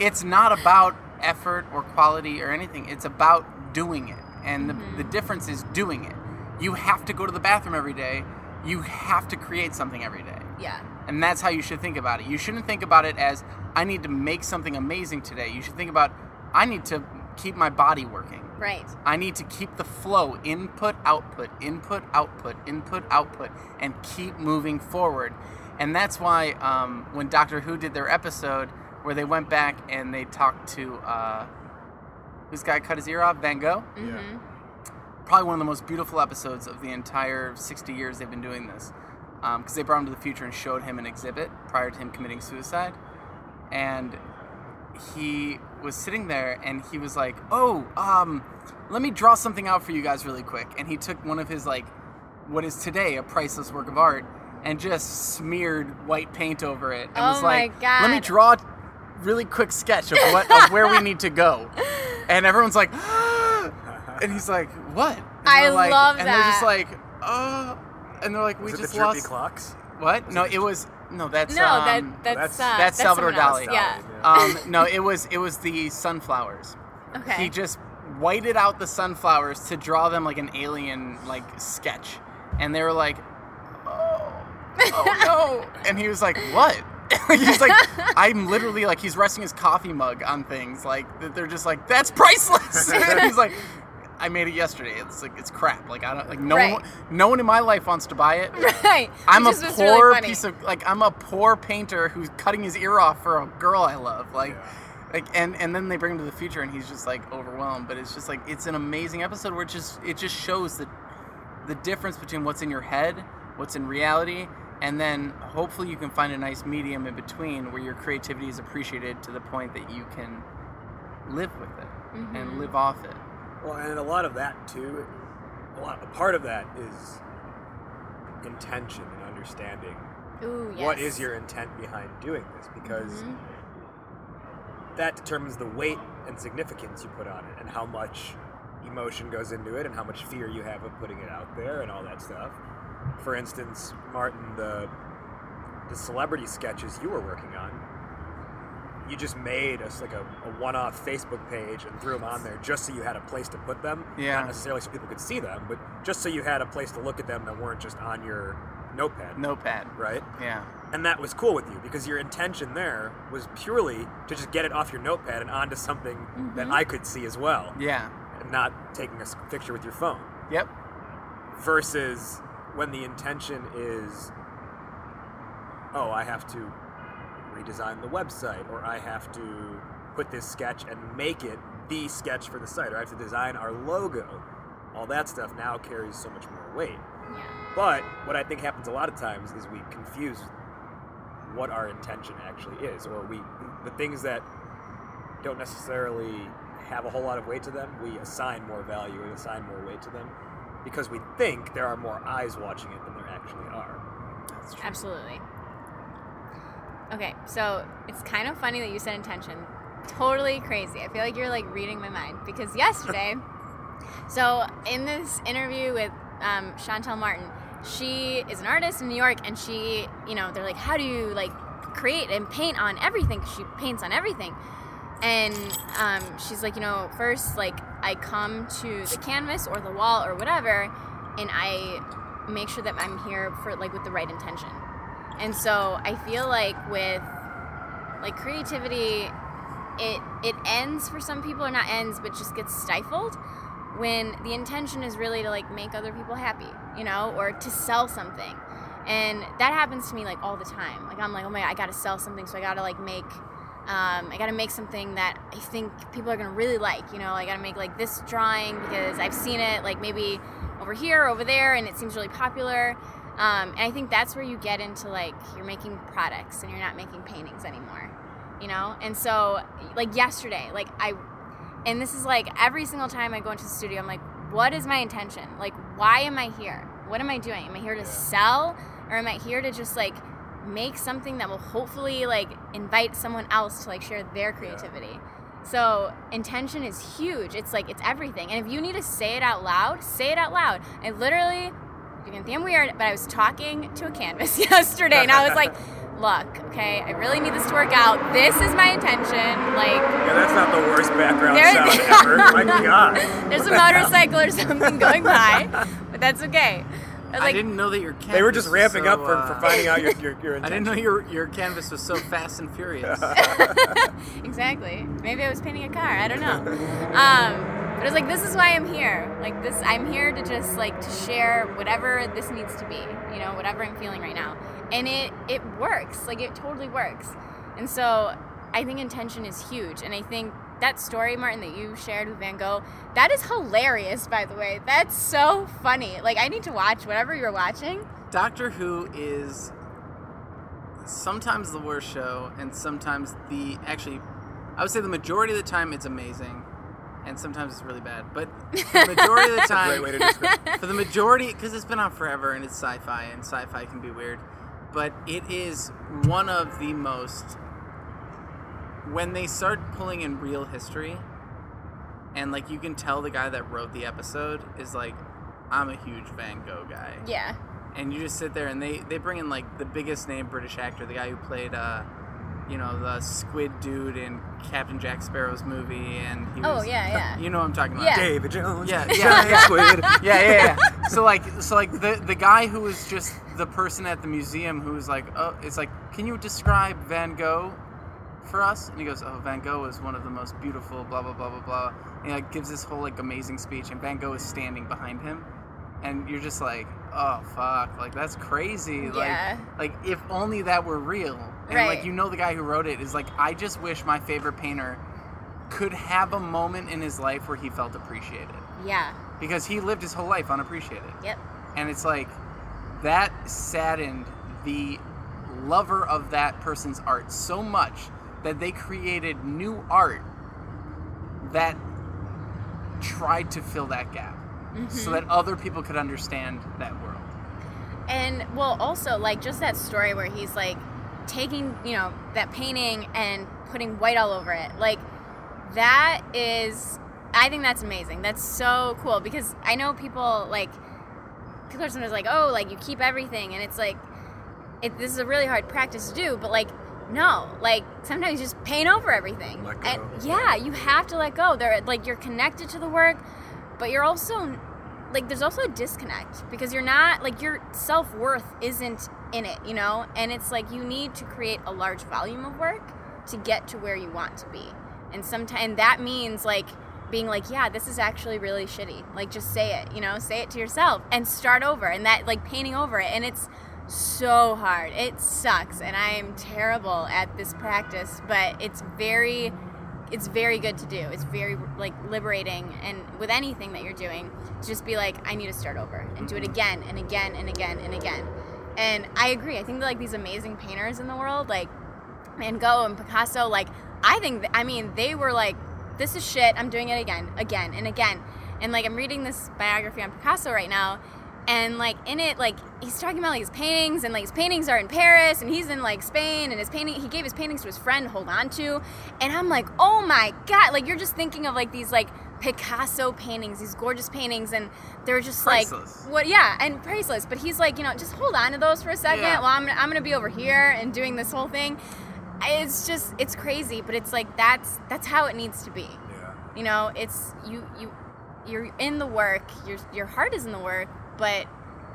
it's not about effort or quality or anything. It's about doing it, and the, the mm-hmm. difference is doing it. You have to go to the bathroom every day. You have to create something every day. Yeah. And that's how you should think about it. You shouldn't think about it as I need to make something amazing today. You should think about I need to keep my body working. Right. I need to keep the flow input, output, input, output, input, output, and keep moving forward. And that's why um, when Doctor Who did their episode where they went back and they talked to uh, who's guy cut his ear off? Van Gogh? Mm-hmm. Probably one of the most beautiful episodes of the entire 60 years they've been doing this. Because they brought him to the future and showed him an exhibit prior to him committing suicide. And he was sitting there and he was like, "Oh, um, let me draw something out for you guys really quick." And he took one of his like, what is today a priceless work of art, and just smeared white paint over it and Oh was my like, "Let me draw a really quick sketch of what of where we need to go." And everyone's like, and he's like, "What?" And I they're like, love And they're just like, "Uh," and they're like, "We Was it just the Jerky lost." Clocks? What? No, it was no. That's No, um, that that's that's- uh, that's Salvador someone else. Dali. Yeah. um, no, it was it was the sunflowers. Okay. He just whited out the sunflowers to draw them like an alien like sketch, and they were like, "Oh, oh no!" and he was like, "What?" he's like, "I'm literally like he's resting his coffee mug on things like that they're just like that's priceless." and he's like. I made it yesterday. It's like it's crap. Like I don't like no Right. one no one in my life wants to buy it. right. I'm a Which is what's poor really piece of like I'm a poor painter who's cutting his ear off for a girl I love. Like like and and then they bring him to the future and he's just like overwhelmed. But it's just like it's an amazing episode where it just it just shows the the difference between what's in your head, what's in reality, and then hopefully you can find a nice medium in between where your creativity is appreciated to the point that you can live with it Mm-hmm. and live off it. Well, and a lot of that too, a lot, a part of that is intention and understanding Ooh, yes. what is your intent behind doing this because Mhm. that determines the weight and significance you put on it and how much emotion goes into it and how much fear you have of putting it out there and all that stuff. For instance, Martin, the the celebrity sketches you were working on, you just made us like a, a one-off Facebook page and threw them on there just so you had a place to put them. Yeah. Not necessarily so people could see them, but just so you had a place to look at them that weren't just on your notepad. Notepad. Right? Yeah. And that was cool with you because your intention there was purely to just get it off your notepad and onto something that mm-hmm. I could see as well, Yeah. and not taking a picture with your phone. Yep. Versus when the intention is, oh, I have to redesign the website, or I have to put this sketch and make it the sketch for the site, or I have to design our logo. All that stuff now carries so much more weight. Yeah. But what I think happens a lot of times is we confuse what our intention actually is, or we the things that don't necessarily have a whole lot of weight to them, we assign more value and assign more weight to them because we think there are more eyes watching it than there actually are. That's true. Absolutely. Okay, so it's kind of funny that you said intention. Totally crazy. I feel like you're like reading my mind because yesterday, so in this interview with um, Shantell Martin, she is an artist in New York, and she, you know, they're like, how do you like create and paint on everything? she paints on everything. And um, she's like, you know, first, like, I come to the canvas or the wall or whatever, and I make sure that I'm here for like with the right intention. And so I feel like with like creativity, it it ends for some people or not ends, but just gets stifled when the intention is really to like make other people happy, you know, or to sell something. And that happens to me like all the time. Like I'm like, oh my, I gotta sell something, so I gotta like make um, I gotta make something that I think people are gonna really like. You know, I gotta make like this drawing because I've seen it like maybe over here, over there, and it seems really popular. Um, and I think that's where you get into like you're making products and you're not making paintings anymore. You know, and so like yesterday, like I, and this is like every single time I go into the studio, I'm like, what is my intention? Like, why am I here? What am I doing? Am I here to sell, or am I here to just like make something that will hopefully like invite someone else to like share their creativity. So intention is huge. It's like it's everything. And if you need to say it out loud, say it out loud. I literally you're I'm weird, but I was talking to a canvas yesterday and I was like, look, okay, I really need this to work out. This is my intention. Like Yeah, that's not the worst background There- sound ever. My God. there's a motorcycle or something going by, but that's okay. I was I didn't know that your canvas They were just ramping so, up for, uh, for finding out your your, your I didn't know your your canvas was so fast and furious. exactly. Maybe I was painting a car. I don't know. Um, but I was like, this is why I'm here. Like this, I'm here to just like to share whatever this needs to be. You know, whatever I'm feeling right now, and it it works. Like it totally works. And so I think intention is huge, and I think. That story, Martin, that you shared with Van Gogh, that is hilarious, by the way. That's so funny. Like, I need to watch whatever you're watching. Doctor Who is sometimes the worst show, and sometimes the actually, I would say the majority of the time it's amazing, and sometimes it's really bad. But the majority of the time, Great way to for the majority, because it's been on forever and it's sci-fi, and sci-fi can be weird, but it is one of the most. When they start pulling in real history, and like you can tell the guy that wrote the episode is like, I'm a huge Van Gogh guy Yeah. and you just sit there and they they bring in like the biggest name British actor, the guy who played uh you know the squid dude in Captain Jack Sparrow's movie, and he Oh, was, yeah, yeah. you know what I'm talking about. Yeah. David Jones. Yeah, Giant yeah, yeah. Squid. yeah, yeah, yeah. So like, so like the the guy who was just the person at the museum who was like, oh, it's like, can you describe Van Gogh for us? And he goes, oh, Van Gogh is one of the most beautiful, blah blah blah blah blah. And he like gives this whole like amazing speech, and Van Gogh is standing behind him, and you're just like, oh fuck, like that's crazy. Yeah. Like, like if only that were real. And Right. like you know the guy who wrote it is like, I just wish my favorite painter could have a moment in his life where he felt appreciated Yeah. because he lived his whole life unappreciated. Yep. And it's like that saddened the lover of that person's art so much that they created new art that tried to fill that gap so mm-hmm. that other people could understand that world. And well, also like just that story where he's like taking you know that painting and putting white all over it. Like that is, I think that's amazing. That's so cool because I know people like people are sometimes like, oh, like you keep everything, and it's like it, this is a really hard practice to do, but like. No, like sometimes you just paint over everything. Let go. And yeah, you have to let go. They're like you're connected to the work, but you're also like there's also a disconnect because you're not like your self-worth isn't in it you know? And it's like you need to create a large volume of work to get to where you want to be. And sometimes that means like being like yeah this is actually really shitty. Like just say it you know? Say it to yourself and start over and that like painting over it. And it's so hard. It sucks and i am terrible at this practice but it's very it's very good to do. It's very like liberating, and with anything that you're doing, to just be like, I need to start over and do it again and again and again and again. And I agree. I think that like these amazing painters in the world, like Van Gogh and Picasso, like I think, I mean, they were like, this is shit. I'm doing it again, again and again. And like I'm reading this biography on Picasso right now, and like in it like he's talking about like his paintings and like his paintings are in paris and he's in like spain and his painting he gave his paintings to his friend to hold on to and i'm like oh my god like you're just thinking of like these like picasso paintings these gorgeous paintings and they're just Priceless. like what yeah and priceless but he's like you know just hold on to those for a second Yeah. well I'm gonna, I'm gonna be over here and doing this whole thing it's just it's crazy but it's like that's that's how it needs to be Yeah. you know it's you you you're in the work your your heart is in the work but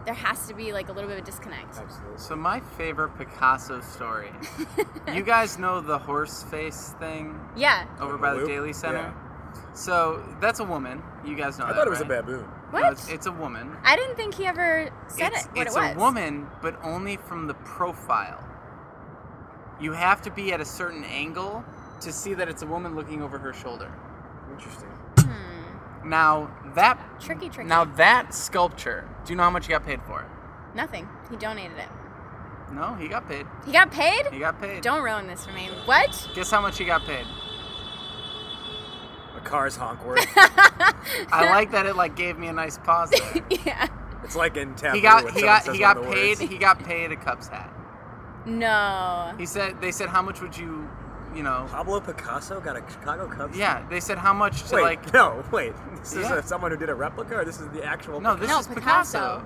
there has to be like a little bit of a disconnect Absolutely. So my favorite Picasso story. you guys know the horse face thing yeah over by the Loop? Daley Center? Yeah. So that's a woman. You guys know that. I that, thought it was right? a baboon. what No, it's, it's a woman. i didn't think he ever said it's it what it's it was a woman, but only from the profile. You have to be at a certain angle to see that it's a woman looking over her shoulder. Interesting. hmm. Now that tricky tricky now that sculpture, do you know how much he got paid for it? nothing he donated it No, he got paid. he got paid He got paid. don't ruin this for me what Guess how much he got paid? A car's honk worth. I like that it like gave me a nice pause there. yeah it's like in Taboo. he got he got he got paid words. he got paid a Cubs hat. no He said they said how much would you you know Pablo Picasso got a Chicago Cubs. yeah they said how much to Wait, like no, wait. This is Yeah. uh someone who did a replica, or this is the actual? no this No, is Picasso. Picasso.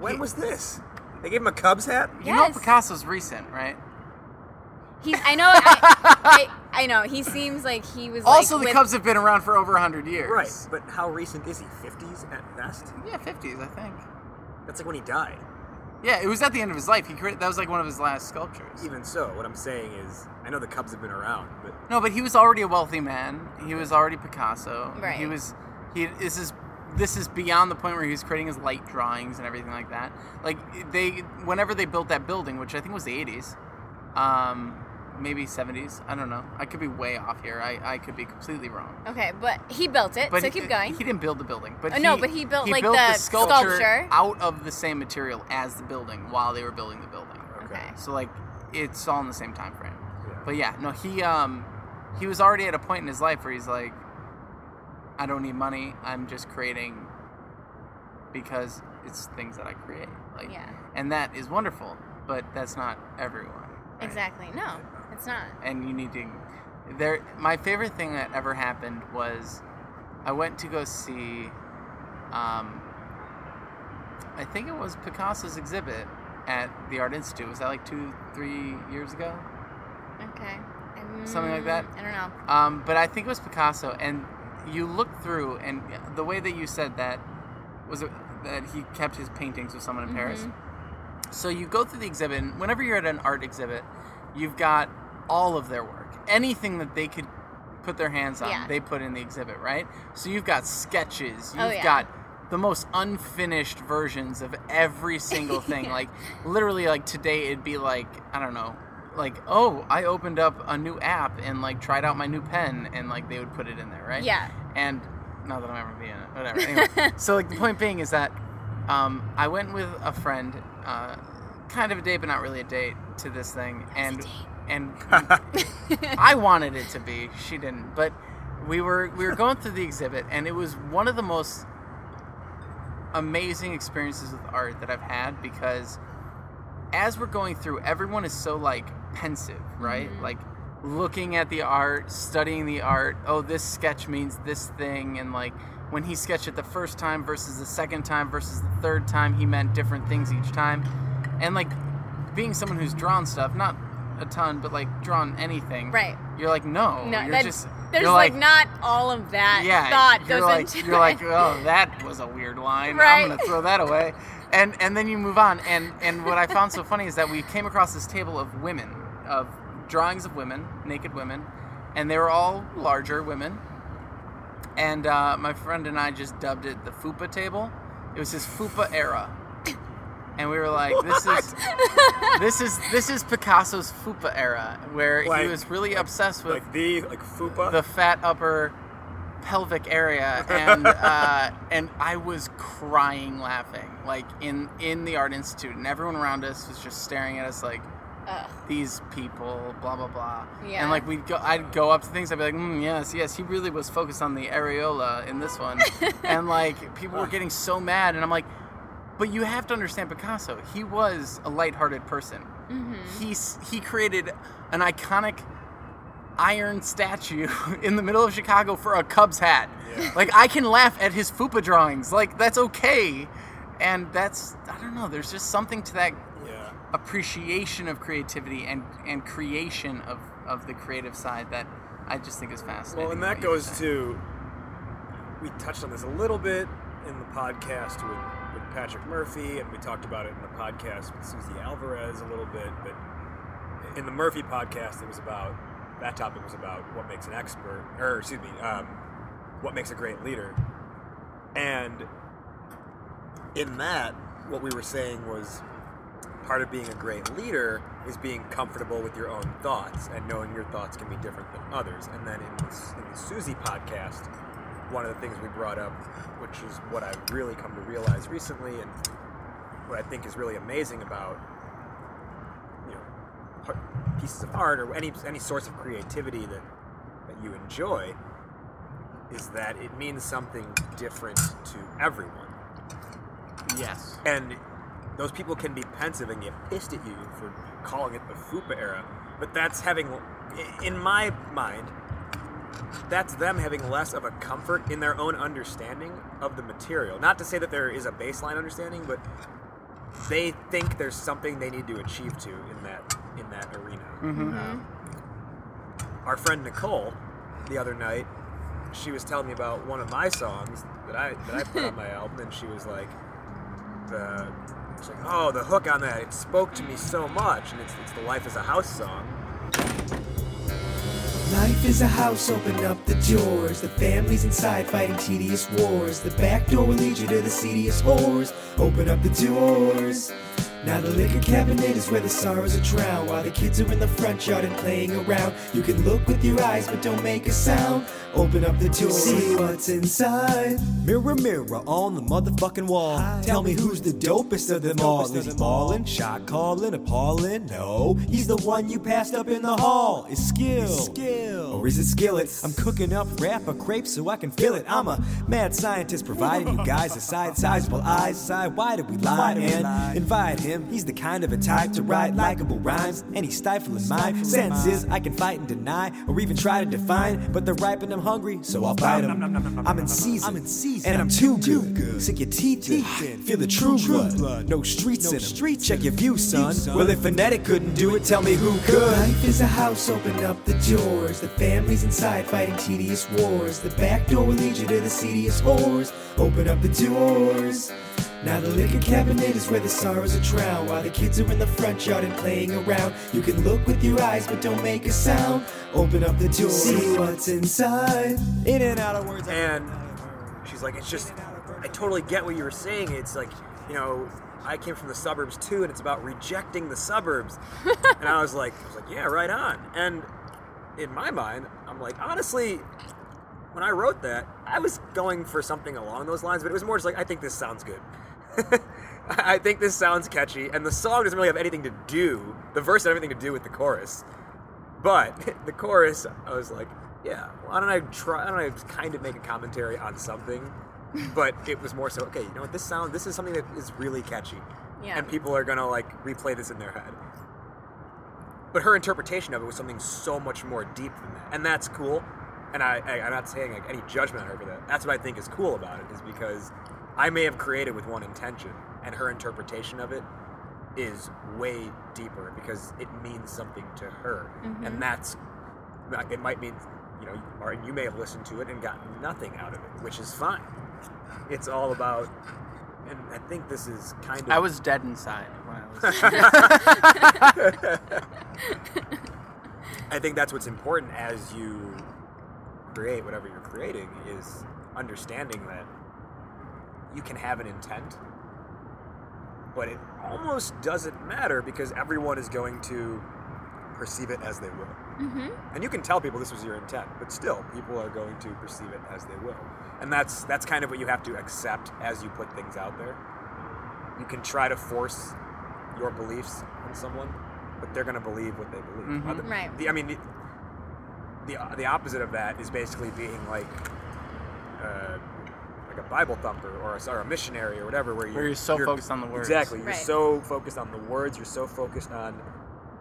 When he- was this? They gave him a Cubs hat. You know Picasso's recent, right? he's i know I, I, I know he seems like he was Also, like, the with- Cubs have been around for over hundred years. Right, but how recent is he? Fifties at best. Yeah, fifties, I think. That's like when he died. Yeah, it was at the end of his life. He created that was like one of his last sculptures. Even so, what I'm saying is, I know the Cubs have been around, but No, but he was already a wealthy man. He was already Picasso. Right. He was. He this is this is beyond the point where he was creating his light drawings and everything like that. Like they, whenever they built that building, which I think was the '80s, um, maybe '70s. I don't know. I could be way off here. I, I could be completely wrong. Okay, but he built it, so he, keep going. He didn't build the building, but Oh, no, but he built, like, built the sculpture, sculpture. out of the same material as the building while they were building the building. okay. So like it's all in the same time frame. Yeah. But yeah, no, he um he was already at a point in his life where he's like, I don't need money. I'm just creating because it's things that I create. Like Yeah. and that is wonderful, but that's not everyone. right? Exactly. No, it's not. and you need to there my favorite thing that ever happened was i went to go see um i think it was picasso's exhibit at the art institute was that like two three years ago Okay. Something like that? I don't know. um, but i think it was picasso and you look through and the way that you said that was it, that he kept his paintings with someone in paris so you go through the exhibit, and whenever you're at an art exhibit, you've got all of their work. Anything that they could put their hands on, Yeah. they put in the exhibit, right? So you've got sketches, you've Oh, yeah. got the most unfinished versions of every single thing. Like literally like today it'd be like, I don't know, like, oh, I opened up a new app and like tried out my new pen and like they would put it in there, right? Yeah. And not that I'm ever being it, whatever. Anyway, so like the point being is that um, I went with a friend, uh, kind of a date, but not really a date, to this thing, and and I wanted it to be. She didn't, but we were we were going through the exhibit, and it was one of the most amazing experiences with art that I've had because as we're going through, everyone is so like pensive, right? Mm-hmm. Like looking at the art, studying the art. Oh, this sketch means this thing, and like when he sketched it the first time versus the second time versus the third time, he meant different things each time. And like being someone who's drawn stuff, not a ton, but like drawn anything. Right. You're like, no, No, you're just there's you're like, not all of that yeah, thought you're goes like, into you're it. like, oh, that was a weird line. Right. I'm gonna throw that away, and and then you move on. And and what I found so funny is that we came across this table of women, of drawings of women, naked women, and they were all larger women. And uh, my friend and I just dubbed it the Fupa table. It was his Fupa era, and we were like, this is this is this is Picasso's Fupa era, where Like- he was really obsessed with like the like fupa. the fat upper pelvic area. And uh, and I was crying laughing like in in the art institute. And everyone around us was just staring at us like Ugh. these people blah blah blah. Yeah. and like we'd go I'd go up to things I'd be like mm, yes yes. He really was focused on the areola in this one. And like people were getting so mad. And I'm like but you have to understand Picasso he was a lighthearted person mm-hmm. he's he created an iconic iron statue in the middle of Chicago for a Cubs hat. Like I can laugh at his fupa drawings. Like that's okay. And that's I don't know, there's just something to that yeah. appreciation of creativity and and creation of of the creative side that I just think is fascinating. Well, and that goes to we touched on this a little bit in the podcast with, with Patrick Murphy, and we talked about it in the podcast with Susie Alvarez a little bit. But in the Murphy podcast, it was about that topic was about what makes an expert, or excuse me, um, what makes a great leader. And in that, what we were saying was part of being a great leader is being comfortable with your own thoughts and knowing your thoughts can be different than others. And then in, this, in the Susie podcast, one of the things we brought up, which is what I've really come to realize recently, and what I think is really amazing about you know pieces of art or any any source of creativity that that you enjoy, is that it means something different to everyone. Yes. And those people can be pensive and get pissed at you for calling it the FUPA era, but that's having, in my mind, that's them having less of a comfort in their own understanding of the material. Not to say that there is a baseline understanding, but they think there's something they need to achieve to in that in that arena. Um, our friend Nicole, the other night, she was telling me about one of my songs that I that I put on my album, and she was like, the it's like oh the hook on that it spoke to me so much, and it's it's the Life is a House song. Life is a house, open up the doors. The family's inside fighting tedious wars. The back door will lead you to the seediest whores. Open up the doors. Now the liquor cabinet is where the sorrows are drowned While the kids are in the front yard and playing around You can look with your eyes but don't make a sound Open up the door, see what's inside Mirror, mirror on the motherfucking wall. Tell me who's the dopest of them all. Is he ballin', shot calling, appalling? No, he's the one you passed up in the hall. Is skill, skill, or is it skillet? I'm cooking up rap or crepe so I can feel it. I'm a mad scientist providing you guys a side sizable eyes. Side, why did we lie and invite him? He's the kind of a type to write likable rhymes, and he's stifling my senses. I can fight and deny, or even try to define, but they're ripe and I'm hungry, so I'll bite him. I'm in season, I'm in season, and I'm too good. Sink your teeth in, feel the true blood. No streets in 'em. Check your view, son. Well, if Phonetic couldn't do it, tell me who could. Life is a house, open up the doors. The family's inside fighting tedious wars. The back door will lead you to the seediest whores. Open up the doors. Now the liquor cabinet is where the sorrows are drowned While the kids are in the front yard and playing around You can look with your eyes but don't make a sound Open up the door, see what's inside In and out of words. And she's like, it's just, I totally get what you were saying. It's like, you know, I came from the suburbs too, and it's about rejecting the suburbs. and I was like, I was like, yeah, right on. And in my mind, I'm like, honestly, when I wrote that, I was going for something along those lines, but it was more just like, I think this sounds good. I think this sounds catchy, and the song doesn't really have anything to do. The verse had everything to do with the chorus, but the chorus, I was like, yeah, why don't I try? Why don't I kind of make a commentary on something? But it was more so, okay, you know what? This sound, this is something that is really catchy, Yeah. and people are gonna like replay this in their head. But her interpretation of it was something so much more deep than that, and that's cool. And I, I I'm not saying like any judgment on her for that. That's what I think is cool about it, is because I may have created with one intention, and her interpretation of it is way deeper because it means something to her, mm-hmm. and that's it might mean you know, or you may have listened to it and gotten nothing out of it, which is fine. It's all about, and I think this is kind of. I was dead inside when I was. I think that's what's important as you create whatever you're creating is understanding that you can have an intent, but it almost doesn't matter because everyone is going to perceive it as they will. Mm-hmm. And you can tell people this was your intent, but still, people are going to perceive it as they will. And that's that's kind of what you have to accept as you put things out there. You can try to force your beliefs on someone, but they're going to believe what they believe. Mhm. Other- Right. The, I mean, the, the the opposite of that is basically being like. Uh, like a Bible thumper or a, or a missionary or whatever, where you're, Where you're so focused on the words. Exactly, you're Right. so focused on the words. You're so focused on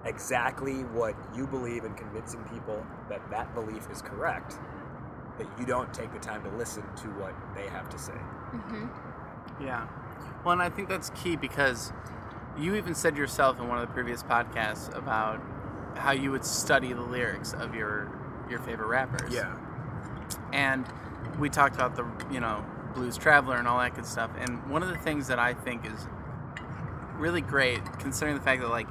exactly what you believe and convincing people that that belief is correct that you don't take the time to listen to what they have to say. Mm-hmm. Yeah. Well, and I think that's key because you even said yourself in one of the previous podcasts about how you would study the lyrics of your your favorite rappers. Yeah. And we talked about the, you know, blues traveler and all that good stuff. And one of the things that I think is really great, considering the fact that like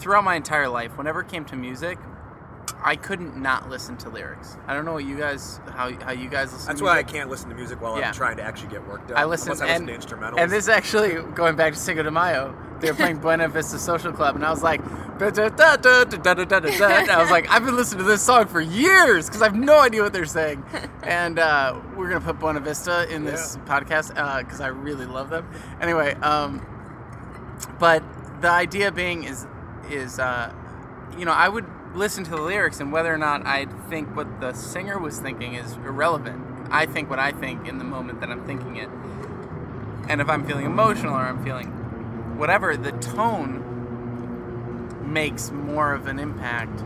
throughout my entire life, whenever it came to music, I couldn't not listen to lyrics. I don't know what you guys, how, how you guys listen. That's to why I can't listen to music while Yeah. I'm trying to actually get work done. I listen, unless I listen and, to instrumentals. and this actually going back to Cinco de Mayo they were playing Buena Vista Social Club, and I was like, I was like, I've been listening to this song for years because I have no idea what they're saying. And uh, we're gonna put Buena Vista in this yeah. podcast because uh, I really love them. Anyway, um, but the idea being is is uh, you know I would listen to the lyrics and whether or not I think what the singer was thinking is irrelevant. I think what I think in the moment that I'm thinking it. And if I'm feeling emotional or I'm feeling whatever, the tone makes more of an impact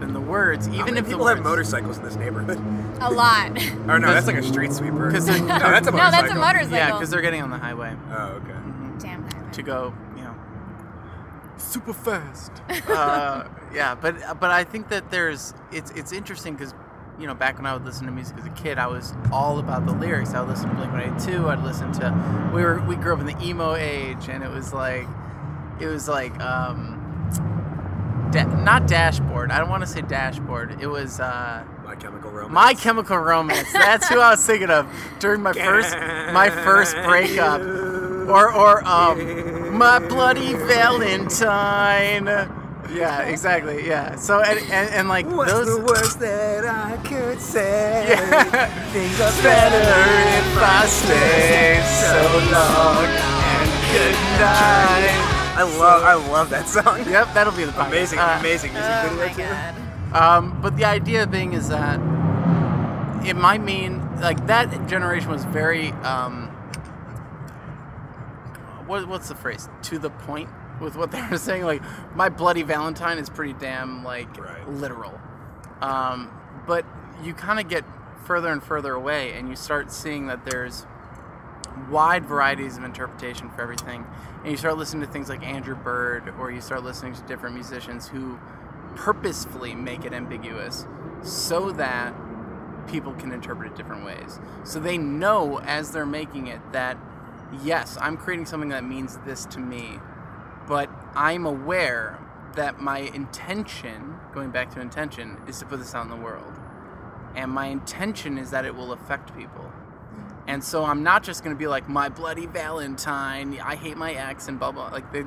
than the words. How Even many if the people words, have motorcycles in this neighborhood? A lot. Or no, that's like a street sweeper. 'Cause they're- no, that's a no, motorcycle. that's a motorcycle. Yeah, because they're getting on the highway Oh, okay. Damn highway. to go, you know, super fast. uh, yeah, but but I think that there's it's it's interesting because you know, back when I would listen to music as a kid, I was all about the lyrics. I would listen to Blink 182. I'd listen to. We were we grew up in the emo age, and it was like, it was like, um, da- not dashboard. I don't want to say dashboard. It was. Uh, My Chemical Romance. my Chemical Romance. That's who I was thinking of during my first my first breakup, or or um, my bloody Valentine. Yeah, exactly. Yeah. So and and, and like What's those. the worst that I could say? Yeah. Things are better if I stay so long and good night. I love, I love that song. Yep, that'll be the podcast. Amazing, Uh, amazing music Oh video too. Um, but the idea being is that it might mean like that generation was very um, what, what's the phrase to the point with what they were saying. Like my bloody Valentine is pretty damn like Right. literal. Um, but you kind of get further and further away, and you start seeing that there's wide varieties of interpretation for everything. And you start listening to things like Andrew Bird, or you start listening to different musicians who purposefully make it ambiguous so that people can interpret it different ways. So they know as they're making it that, yes, I'm creating something that means this to me, but I'm aware that my intention, going back to intention, is to put this out in the world. And my intention is that it will affect people. And so I'm not just going to be like my bloody Valentine. I hate my ex and blah blah. Like they,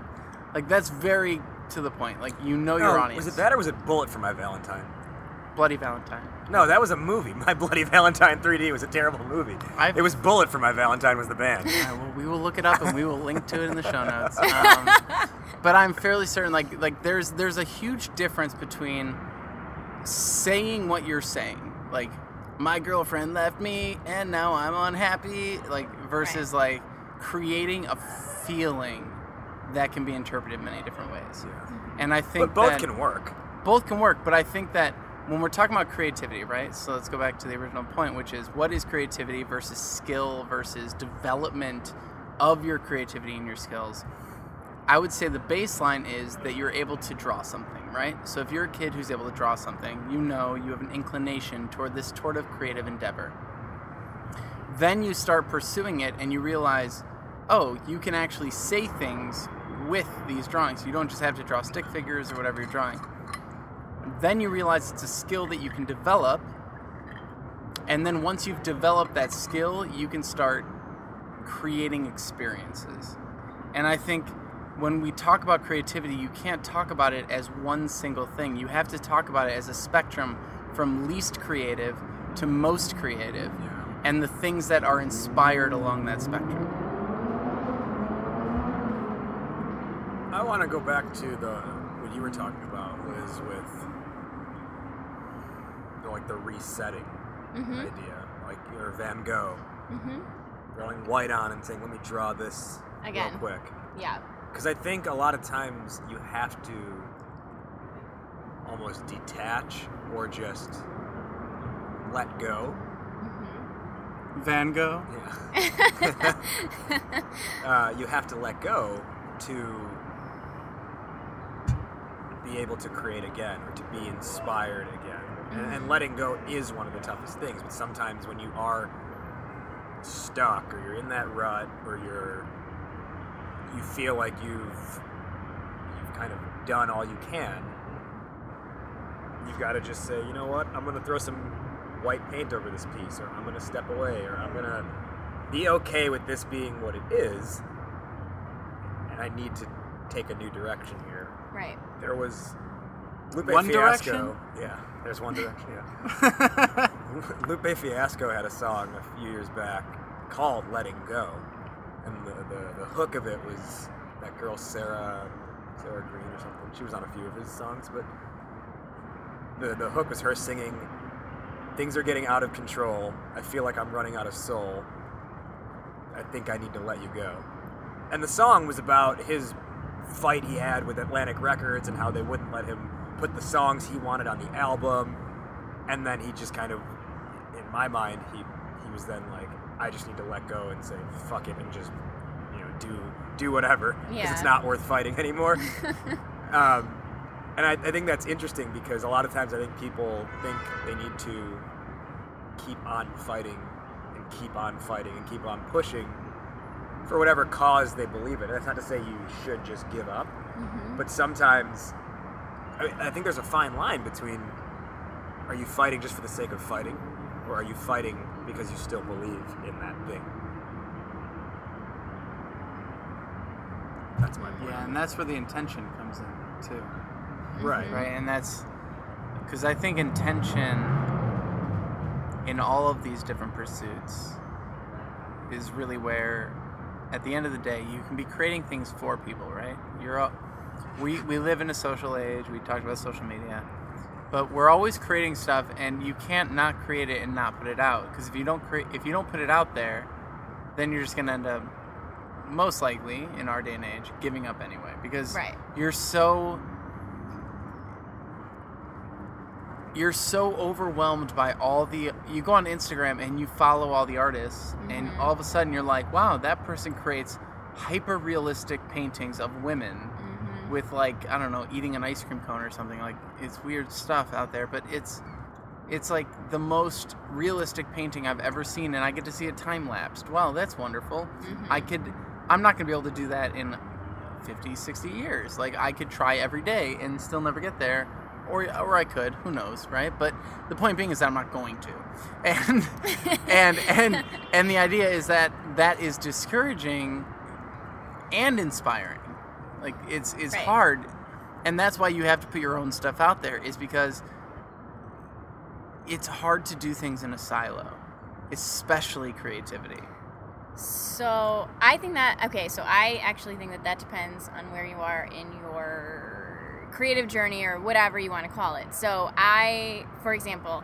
like that's very to the point. Like you know your No, audience. was it that or was it Bullet for My Valentine? Bloody Valentine. No, that was a movie. My Bloody Valentine 3D was a terrible movie. I've- It was Bullet for My Valentine was the band. Uh, well, we will look it up and we will link to it in the show notes. Um, but I'm fairly certain, like, like there's there's a huge difference between saying what you're saying, like, my girlfriend left me and now I'm unhappy, like, versus like creating a feeling that can be interpreted many different ways. And I think but both that- can work. both can work, but I think that when we're talking about creativity, right? So let's go back to the original point, which is what is creativity versus skill versus development of your creativity and your skills. I would say the baseline is that you're able to draw something, right? So if you're a kid who's able to draw something, you know you have an inclination toward this sort of creative endeavor. Then you start pursuing it and you realize, oh, you can actually say things with these drawings. You don't just have to draw stick figures or whatever you're drawing then you realize it's a skill that you can develop and then once you've developed that skill you can start creating experiences. And i think when we talk about creativity you can't talk about it as one single thing. You have to talk about it as a spectrum from least creative to most creative and the things that are inspired along that spectrum. I want to go back to the what you were talking about, Liz, with like the resetting Mm-hmm. idea, like or Van Gogh Mm-hmm. throwing white on and saying, "Let me draw this Again. real quick." Yeah. Because I think a lot of times you have to almost detach or just let go. van gogh Yeah. uh, you have to let go to be able to create again or to be inspired again. And, and letting go is one of the toughest things. But sometimes when you are stuck or you're in that rut or you're you feel like you've you've kind of done all you can, you've got to just say, you know what, I'm gonna throw some white paint over this piece, or I'm gonna step away, or I'm gonna be okay with this being what it is, and I need to take a new direction here. Right. There was Lupe One Fiasco. Direction? Yeah, there's one direction. Yeah. Lupe Fiasco had a song a few years back called "Letting Go," and the, the, the hook of it was that girl Sarah Sarah Green or something. She was on a few of his songs, but the the hook was her singing, "Things are getting out of control. I feel like I'm running out of soul. I think I need to let you go." And the song was about his fight he had with Atlantic Records and how they wouldn't let him put the songs he wanted on the album. And then he just kind of, in my mind, he he was then like, I just need to let go and say fuck it and just, you know, do do whatever because Yeah. it's not worth fighting anymore. um, and I, I think that's interesting because a lot of times I think people think they need to keep on fighting and keep on fighting and keep on pushing for whatever cause they believe in. That's not to say you should just give up, but sometimes I, mean, I think there's a fine line between are you fighting just for the sake of fighting, or are you fighting because you still believe in that thing? That's my point. Yeah, and that's where the intention comes in too. Right. Right, and that's because I think intention in all of these different pursuits is really where, at the end of the day, you can be creating things for people. Right? You're we we live in a social age. We talked about social media, but we're always creating stuff, and you can't not create it and not put it out. Because if you don't create, if you don't put it out there, then you're just gonna end up most likely in our day and age giving up anyway because Right. you're so you're so overwhelmed by all the you go on Instagram and you follow all the artists and mm-hmm. all of a sudden you're like wow that person creates hyper realistic paintings of women with like I don't know eating an ice cream cone or something like it's weird stuff out there but it's it's like the most realistic painting I've ever seen and I get to see it time lapsed wow that's wonderful. Mm-hmm. I could I'm not going to be able to do that in 50 60 years. Like I could try every day and still never get there or or I could who knows right? But the point being is that I'm not going to. And and and and the idea is that that is discouraging and inspiring like it's it's Right. hard and that's why you have to put your own stuff out there is because it's hard to do things in a silo especially creativity So I think that okay. So I actually think that that depends on where you are in your creative journey or whatever you want to call it. So I, for example,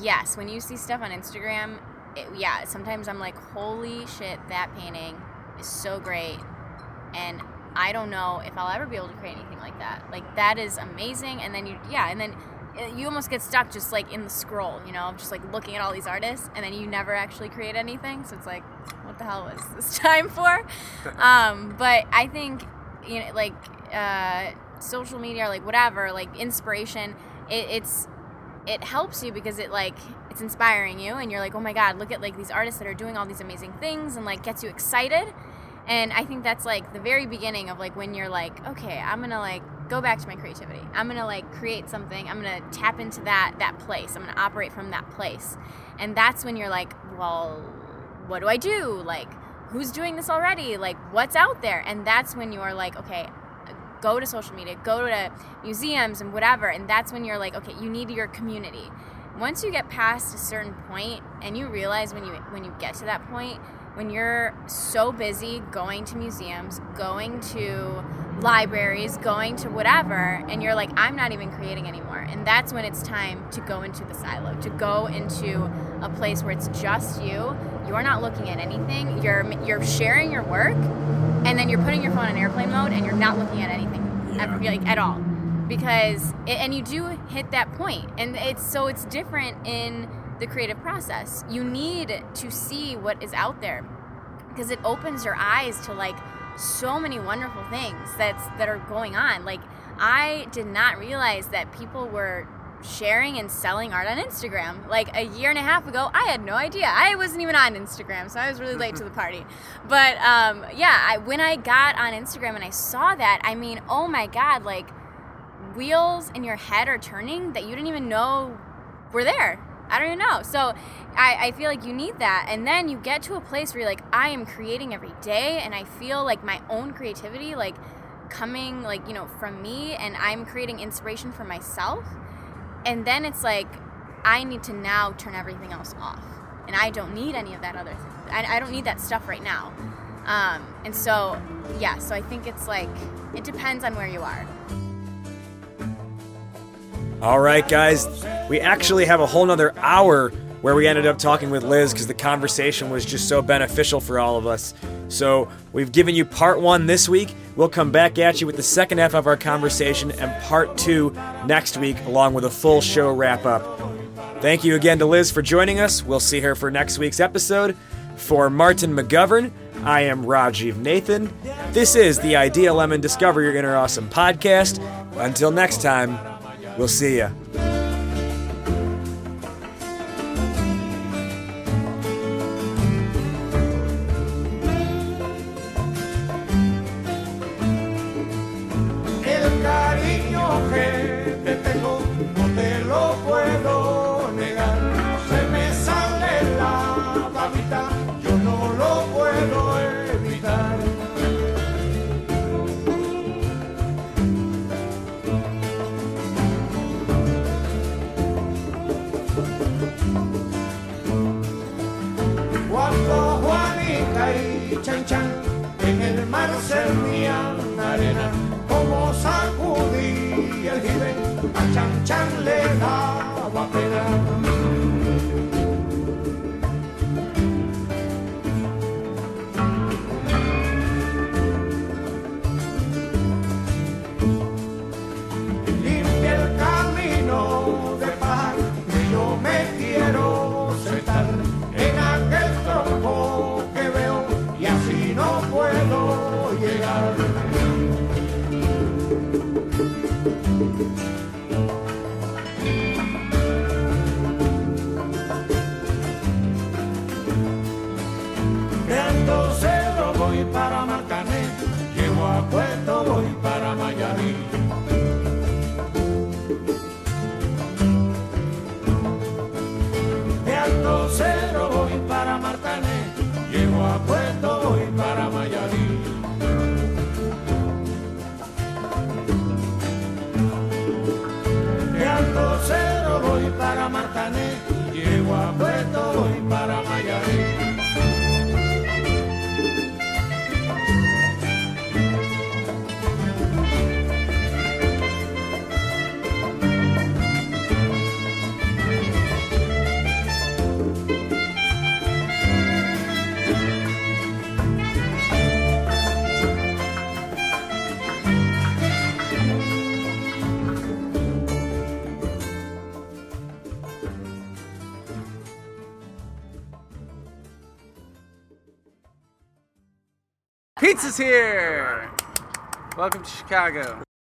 yes, when you see stuff on Instagram, it, yeah, sometimes I'm like, holy shit, that painting is so great, and I don't know if I'll ever be able to create anything like that. Like that is amazing, and then you, yeah, and then uh, you almost get stuck just like in the scroll, you know, just like looking at all these artists, and then you never actually create anything. So it's like, what the hell was this time for? um, but I think, you know, like uh, social media or like whatever, like inspiration, it, it's it helps you because it like it's inspiring you and you're like oh my god look at like these artists that are doing all these amazing things and like gets you excited and i think that's like the very beginning of like when you're like okay i'm gonna like go back to my creativity. I'm gonna like create something. I'm gonna tap into that that place. I'm gonna operate from that place. And that's when you're like well what do i do? Like who's doing this already? Like what's out there? And that's when you're like okay go to social media, go to museums and whatever, and that's when you're like, okay, you need your community. Once you get past a certain point and you realize when you when you get to that point, when you're so busy going to museums, going to libraries, going to whatever, and you're like, I'm not even creating anymore. And that's when it's time to go into the silo, to go into a place where it's just you. You're not looking at anything. You're you're sharing your work, and then you're putting your phone in airplane mode, and you're not looking at anything ever, like at all, because and you do hit that point, and it's so it's different in the creative process. You need to see what is out there because it opens your eyes to like so many wonderful things that's that are going on. Like I did not realize that people were sharing and selling art on Instagram. Like a year and a half ago, I had no idea. I wasn't even on Instagram, so I was really late to the party. But um, yeah, I, when I got on Instagram and I saw that, I mean, oh my god, like wheels in your head are turning that you didn't even know were there. I don't even know. So I, I feel like you need that. And then you get to a place where you're like, I am creating every day and I feel like my own creativity, like coming like, you know, from me and I'm creating inspiration for myself. And then it's like, I need to now turn everything else off. And I don't need any of that other thing. I, I don't need that stuff right now. Um, and so, yeah, so I think it's like, it depends on where you are. All right, guys. We actually have a whole nother hour where we ended up talking with Liz because the conversation was just so beneficial for all of us. So we've given you part one this week. We'll come back at you with the second half of our conversation and part two next week, along with a full show wrap up. Thank you again to Liz for joining us. We'll see her for next week's episode. For Martin McGovern, I am Rajiv Nathan. This is the Idea Lemon Discover Your Inner Awesome podcast. Until next time, we'll see Welcome to Chicago.